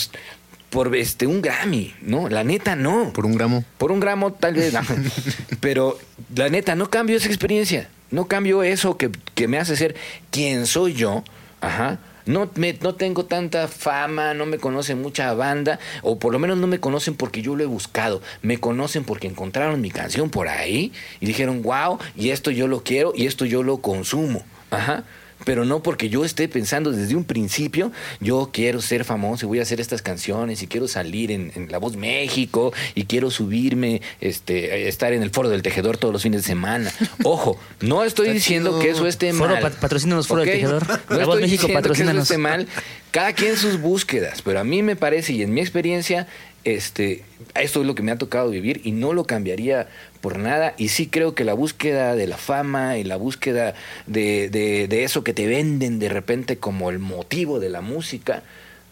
por este, un Grammy, ¿no? La neta no. Por un gramo. Por un gramo tal vez, no. pero la neta no cambio esa experiencia, no cambio eso que, que me hace ser quien soy yo, ajá. No, me, no tengo tanta fama, no me conoce mucha banda, o por lo menos no me conocen porque yo lo he buscado. Me conocen porque encontraron mi canción por ahí y dijeron, wow, y esto yo lo quiero y esto yo lo consumo. Ajá pero no porque yo esté pensando desde un principio, yo quiero ser famoso y voy a hacer estas canciones y quiero salir en, en La Voz México y quiero subirme, este, estar en el foro del tejedor todos los fines de semana. Ojo, no estoy diciendo que eso esté Foro, mal. pat- patrocínanos, Foro del. Tejedor. No La Voz México, que eso esté mal. Cada quien sus búsquedas, pero a mí me parece y en mi experiencia, este, esto es lo que me ha tocado vivir y no lo cambiaría por nada. Y sí creo que la búsqueda de la fama y la búsqueda de, de, de eso que te venden de repente como el motivo de la música,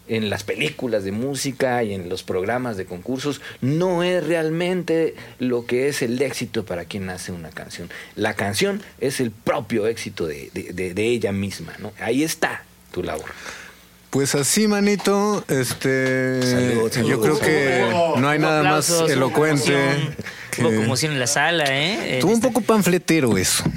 en las películas de música y en los programas de concursos, no es realmente lo que es el éxito para quien hace una canción. La canción es el propio éxito de, de- de- de ella misma, ¿no? Ahí está tu labor. Pues así, manito, este, Salud, salud. yo creo que no hay nada más elocuente. Que- Hubo conmoción en la sala, ¿eh? Estuvo un poco panfletero eso.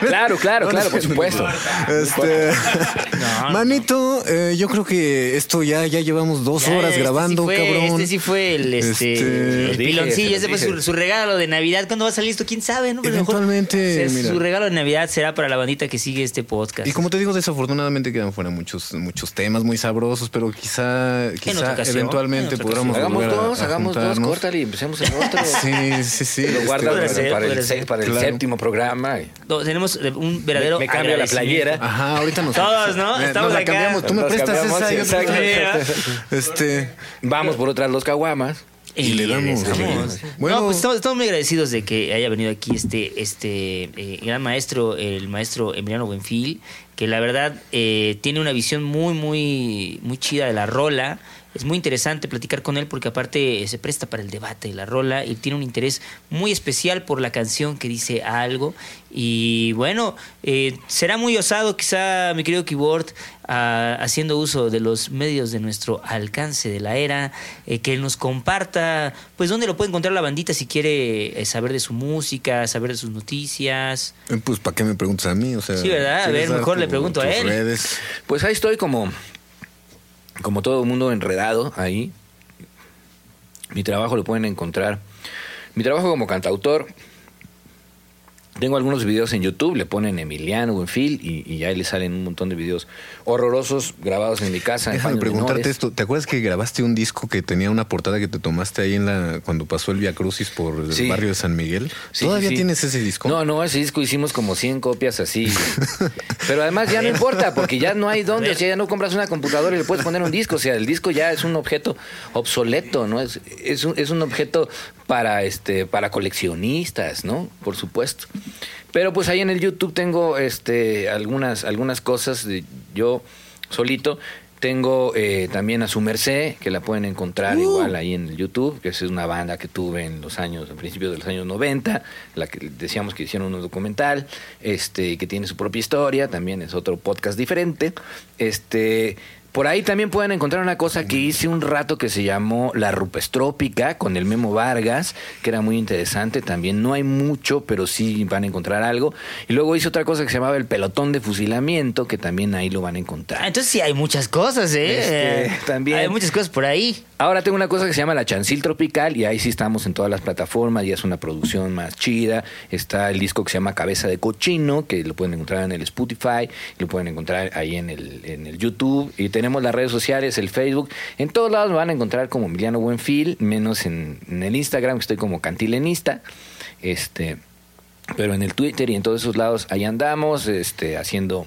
Claro, claro, claro, por supuesto. Este, No, no. Manito, eh, yo creo que esto ya, ya llevamos dos Ya, horas este grabando, sí fue, cabrón. Este sí fue el, este, Este- el piloncillo, se ese fue su, regalo de Navidad. ¿Cuándo va a salir esto? ¿Quién sabe? no? Mejor Eventualmente, su- mira. Su regalo de Navidad será para la bandita que sigue este podcast. Y como te digo, desafortunadamente quedan fuera muchos, muchos temas muy sabrosos, pero quizá, quizá ocasión, eventualmente en otra podamos Hagamos volver dos, a hagamos dos, córtale y empecemos el otro. Sí, sí, sí. Lo este, guarda Podrá para, ser, para el, podrá se- ser. para el Claro. séptimo programa. No, tenemos un verdadero Me- me cambio la playera. Ajá, ahorita nos Todos, ¿no? Eh, Estamos nos la acá. cambiamos. Tú me prestas esa y Este, Vamos por otras dos caguamas. Y le damos. Bueno. no, pues estamos, estamos muy agradecidos de que haya venido aquí este, este eh, gran maestro, el maestro Emiliano Buenfil, que la verdad eh, tiene una visión muy, muy, muy chida de la rola. Es muy interesante platicar con él porque aparte eh, se presta para el debate de la rola y tiene un interés muy especial por la canción que dice algo. Y bueno, eh, será muy osado quizá mi querido Keyboard ah, haciendo uso de los medios de nuestro alcance de la era, eh, que nos comparta, pues dónde lo puede encontrar la bandita si quiere eh, saber de su música, saber de sus noticias. eh, pues, ¿para qué me preguntas a mí? O sea, Sí, ¿verdad? A ¿quieres ver, mejor le pregunto a él. redes? Pues ahí estoy como, como todo el mundo enredado ahí. Mi trabajo lo pueden encontrar. Mi trabajo como cantautor. Tengo algunos videos en YouTube, le ponen Emiliano Buenfil y, y ahí le salen un montón de videos horrorosos grabados en mi casa. Déjame preguntarte menores. esto. ¿Te acuerdas que grabaste un disco que tenía una portada que te tomaste ahí en la cuando pasó el Via Crucis por el Sí. barrio de San Miguel? Sí, ¿Todavía sí. tienes ese disco? No, no, ese disco hicimos como 100 copias así. Pero además ya no importa, porque ya no hay dónde, o sea, ya no compras una computadora y le puedes poner un disco, o sea, el disco ya es un objeto obsoleto, ¿no? Es, es, un, es un objeto para, este, para coleccionistas, ¿no? Por supuesto. Pero pues ahí en el YouTube tengo este, algunas, algunas cosas de yo solito. Tengo eh, también a su merced, que la pueden encontrar igual ahí en el YouTube, que es una banda que tuve en los años, a principios de los años 90, la que decíamos que hicieron un documental, este, que tiene su propia historia, también es otro podcast diferente. Este, por ahí también pueden encontrar una cosa que hice un rato que se llamó La Rupestrópica con el Memo Vargas, que era muy interesante. También no hay mucho, pero sí van a encontrar algo. Y luego hice otra cosa que se llamaba El Pelotón de Fusilamiento, que también ahí lo van a encontrar. Ah, entonces sí hay muchas cosas, ¿eh? Este, también. Hay muchas cosas por ahí. Ahora tengo una cosa que se llama La Chancil Tropical y ahí sí estamos en todas las plataformas, ya es una producción más chida. Está el disco que se llama Cabeza de Cochino, que lo pueden encontrar en el Spotify, lo pueden encontrar ahí en el, en el YouTube. Y tenemos las redes sociales, el Facebook. En todos lados me van a encontrar como Emiliano Buenfil, menos en, en el Instagram, que estoy como Cantilenista. Este, pero en el Twitter y en todos esos lados ahí andamos, este, haciendo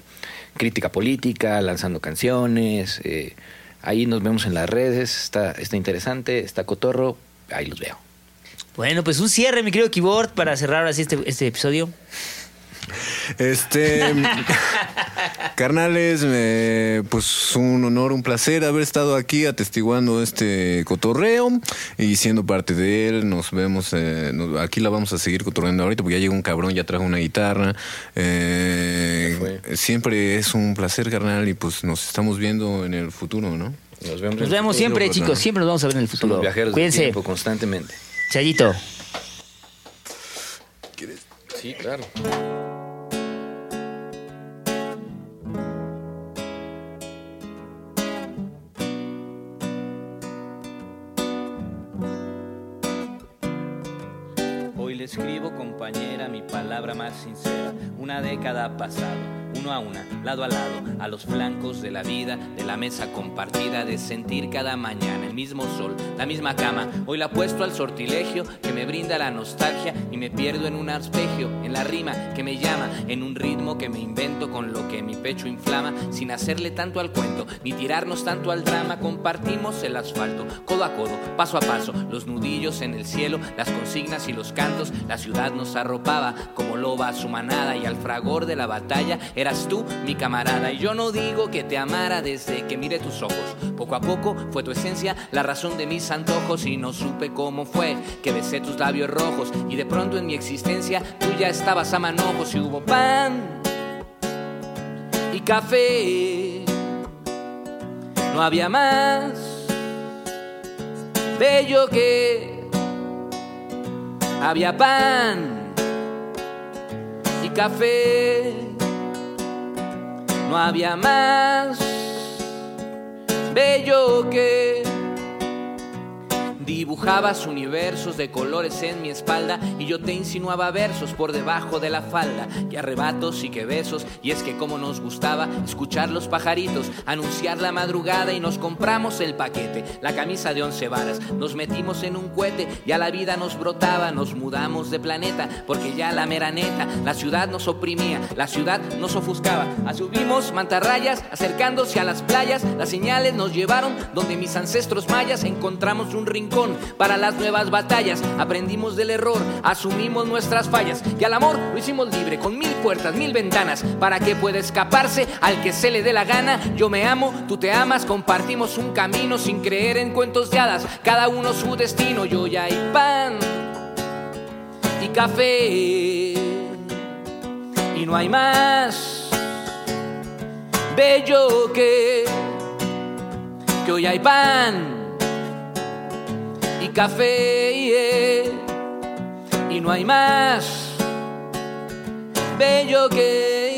crítica política, lanzando canciones. eh, ahí nos vemos en las redes, está, está interesante, está cotorro, ahí los veo. Bueno, pues un cierre, mi querido Keyboard, para cerrar así este, este episodio. Este, carnales, eh, pues un honor, un placer haber estado aquí atestiguando este cotorreo y siendo parte de él. Nos vemos, eh, nos- aquí la vamos a seguir cotorreando ahorita porque ya llegó un cabrón, ya trajo una guitarra. Eh, siempre es un placer, carnal, y pues nos estamos viendo en el futuro, ¿no? Nos vemos, Nos vemos siempre, chicos. Siempre nos vamos a ver en el somos futuro. viajeros del Cuídense. tiempo constantemente. Chayito. Sí, claro. Más sincera. Una década ha pasado, uno a una, lado a lado, a los flancos de la vida, de la mesa compartida, de sentir cada mañana el mismo sol, la misma cama. Hoy la apuesto al sortilegio que me brinda la nostalgia y me pierdo en un arpegio, en la rima que me llama, en un ritmo que me invento con lo que mi pecho inflama, sin hacerle tanto al cuento, ni tirarnos tanto al drama. Compartimos el asfalto, codo a codo, paso a paso, los nudillos en el cielo, las consignas y los cantos. La ciudad nos arropaba como loba a su manada y al fragor de la batalla tú mi camarada. Y yo no digo que te amara desde que miré tus ojos. Poco a poco fue tu esencia la razón de mis antojos y no supe cómo fue que besé tus labios rojos y de pronto en mi existencia tú ya estabas a manojos y hubo pan y café. No había más bello que había pan y café. No había más bello que Dibujabas universos de colores en mi espalda y yo te insinuaba versos por debajo de la falda. Que arrebatos y que besos, y es que como nos gustaba escuchar los pajaritos, anunciar la madrugada y nos compramos el paquete, la camisa de once varas. Nos metimos en un cohete, y a la vida nos brotaba, nos mudamos de planeta, porque ya la mera neta, la ciudad nos oprimía, la ciudad nos ofuscaba. Subimos mantarrayas, acercándose a las playas, las señales nos llevaron donde mis ancestros mayas encontramos un rincón para las nuevas batallas. Aprendimos del error, asumimos nuestras fallas y al amor lo hicimos libre con mil puertas, mil ventanas para que pueda escaparse al que se le dé la gana. Yo me amo, tú te amas, compartimos un camino sin creer en cuentos de hadas, cada uno su destino. Yo ya hay pan y café y no hay más bello que que hoy hay pan y café y no hay más bello que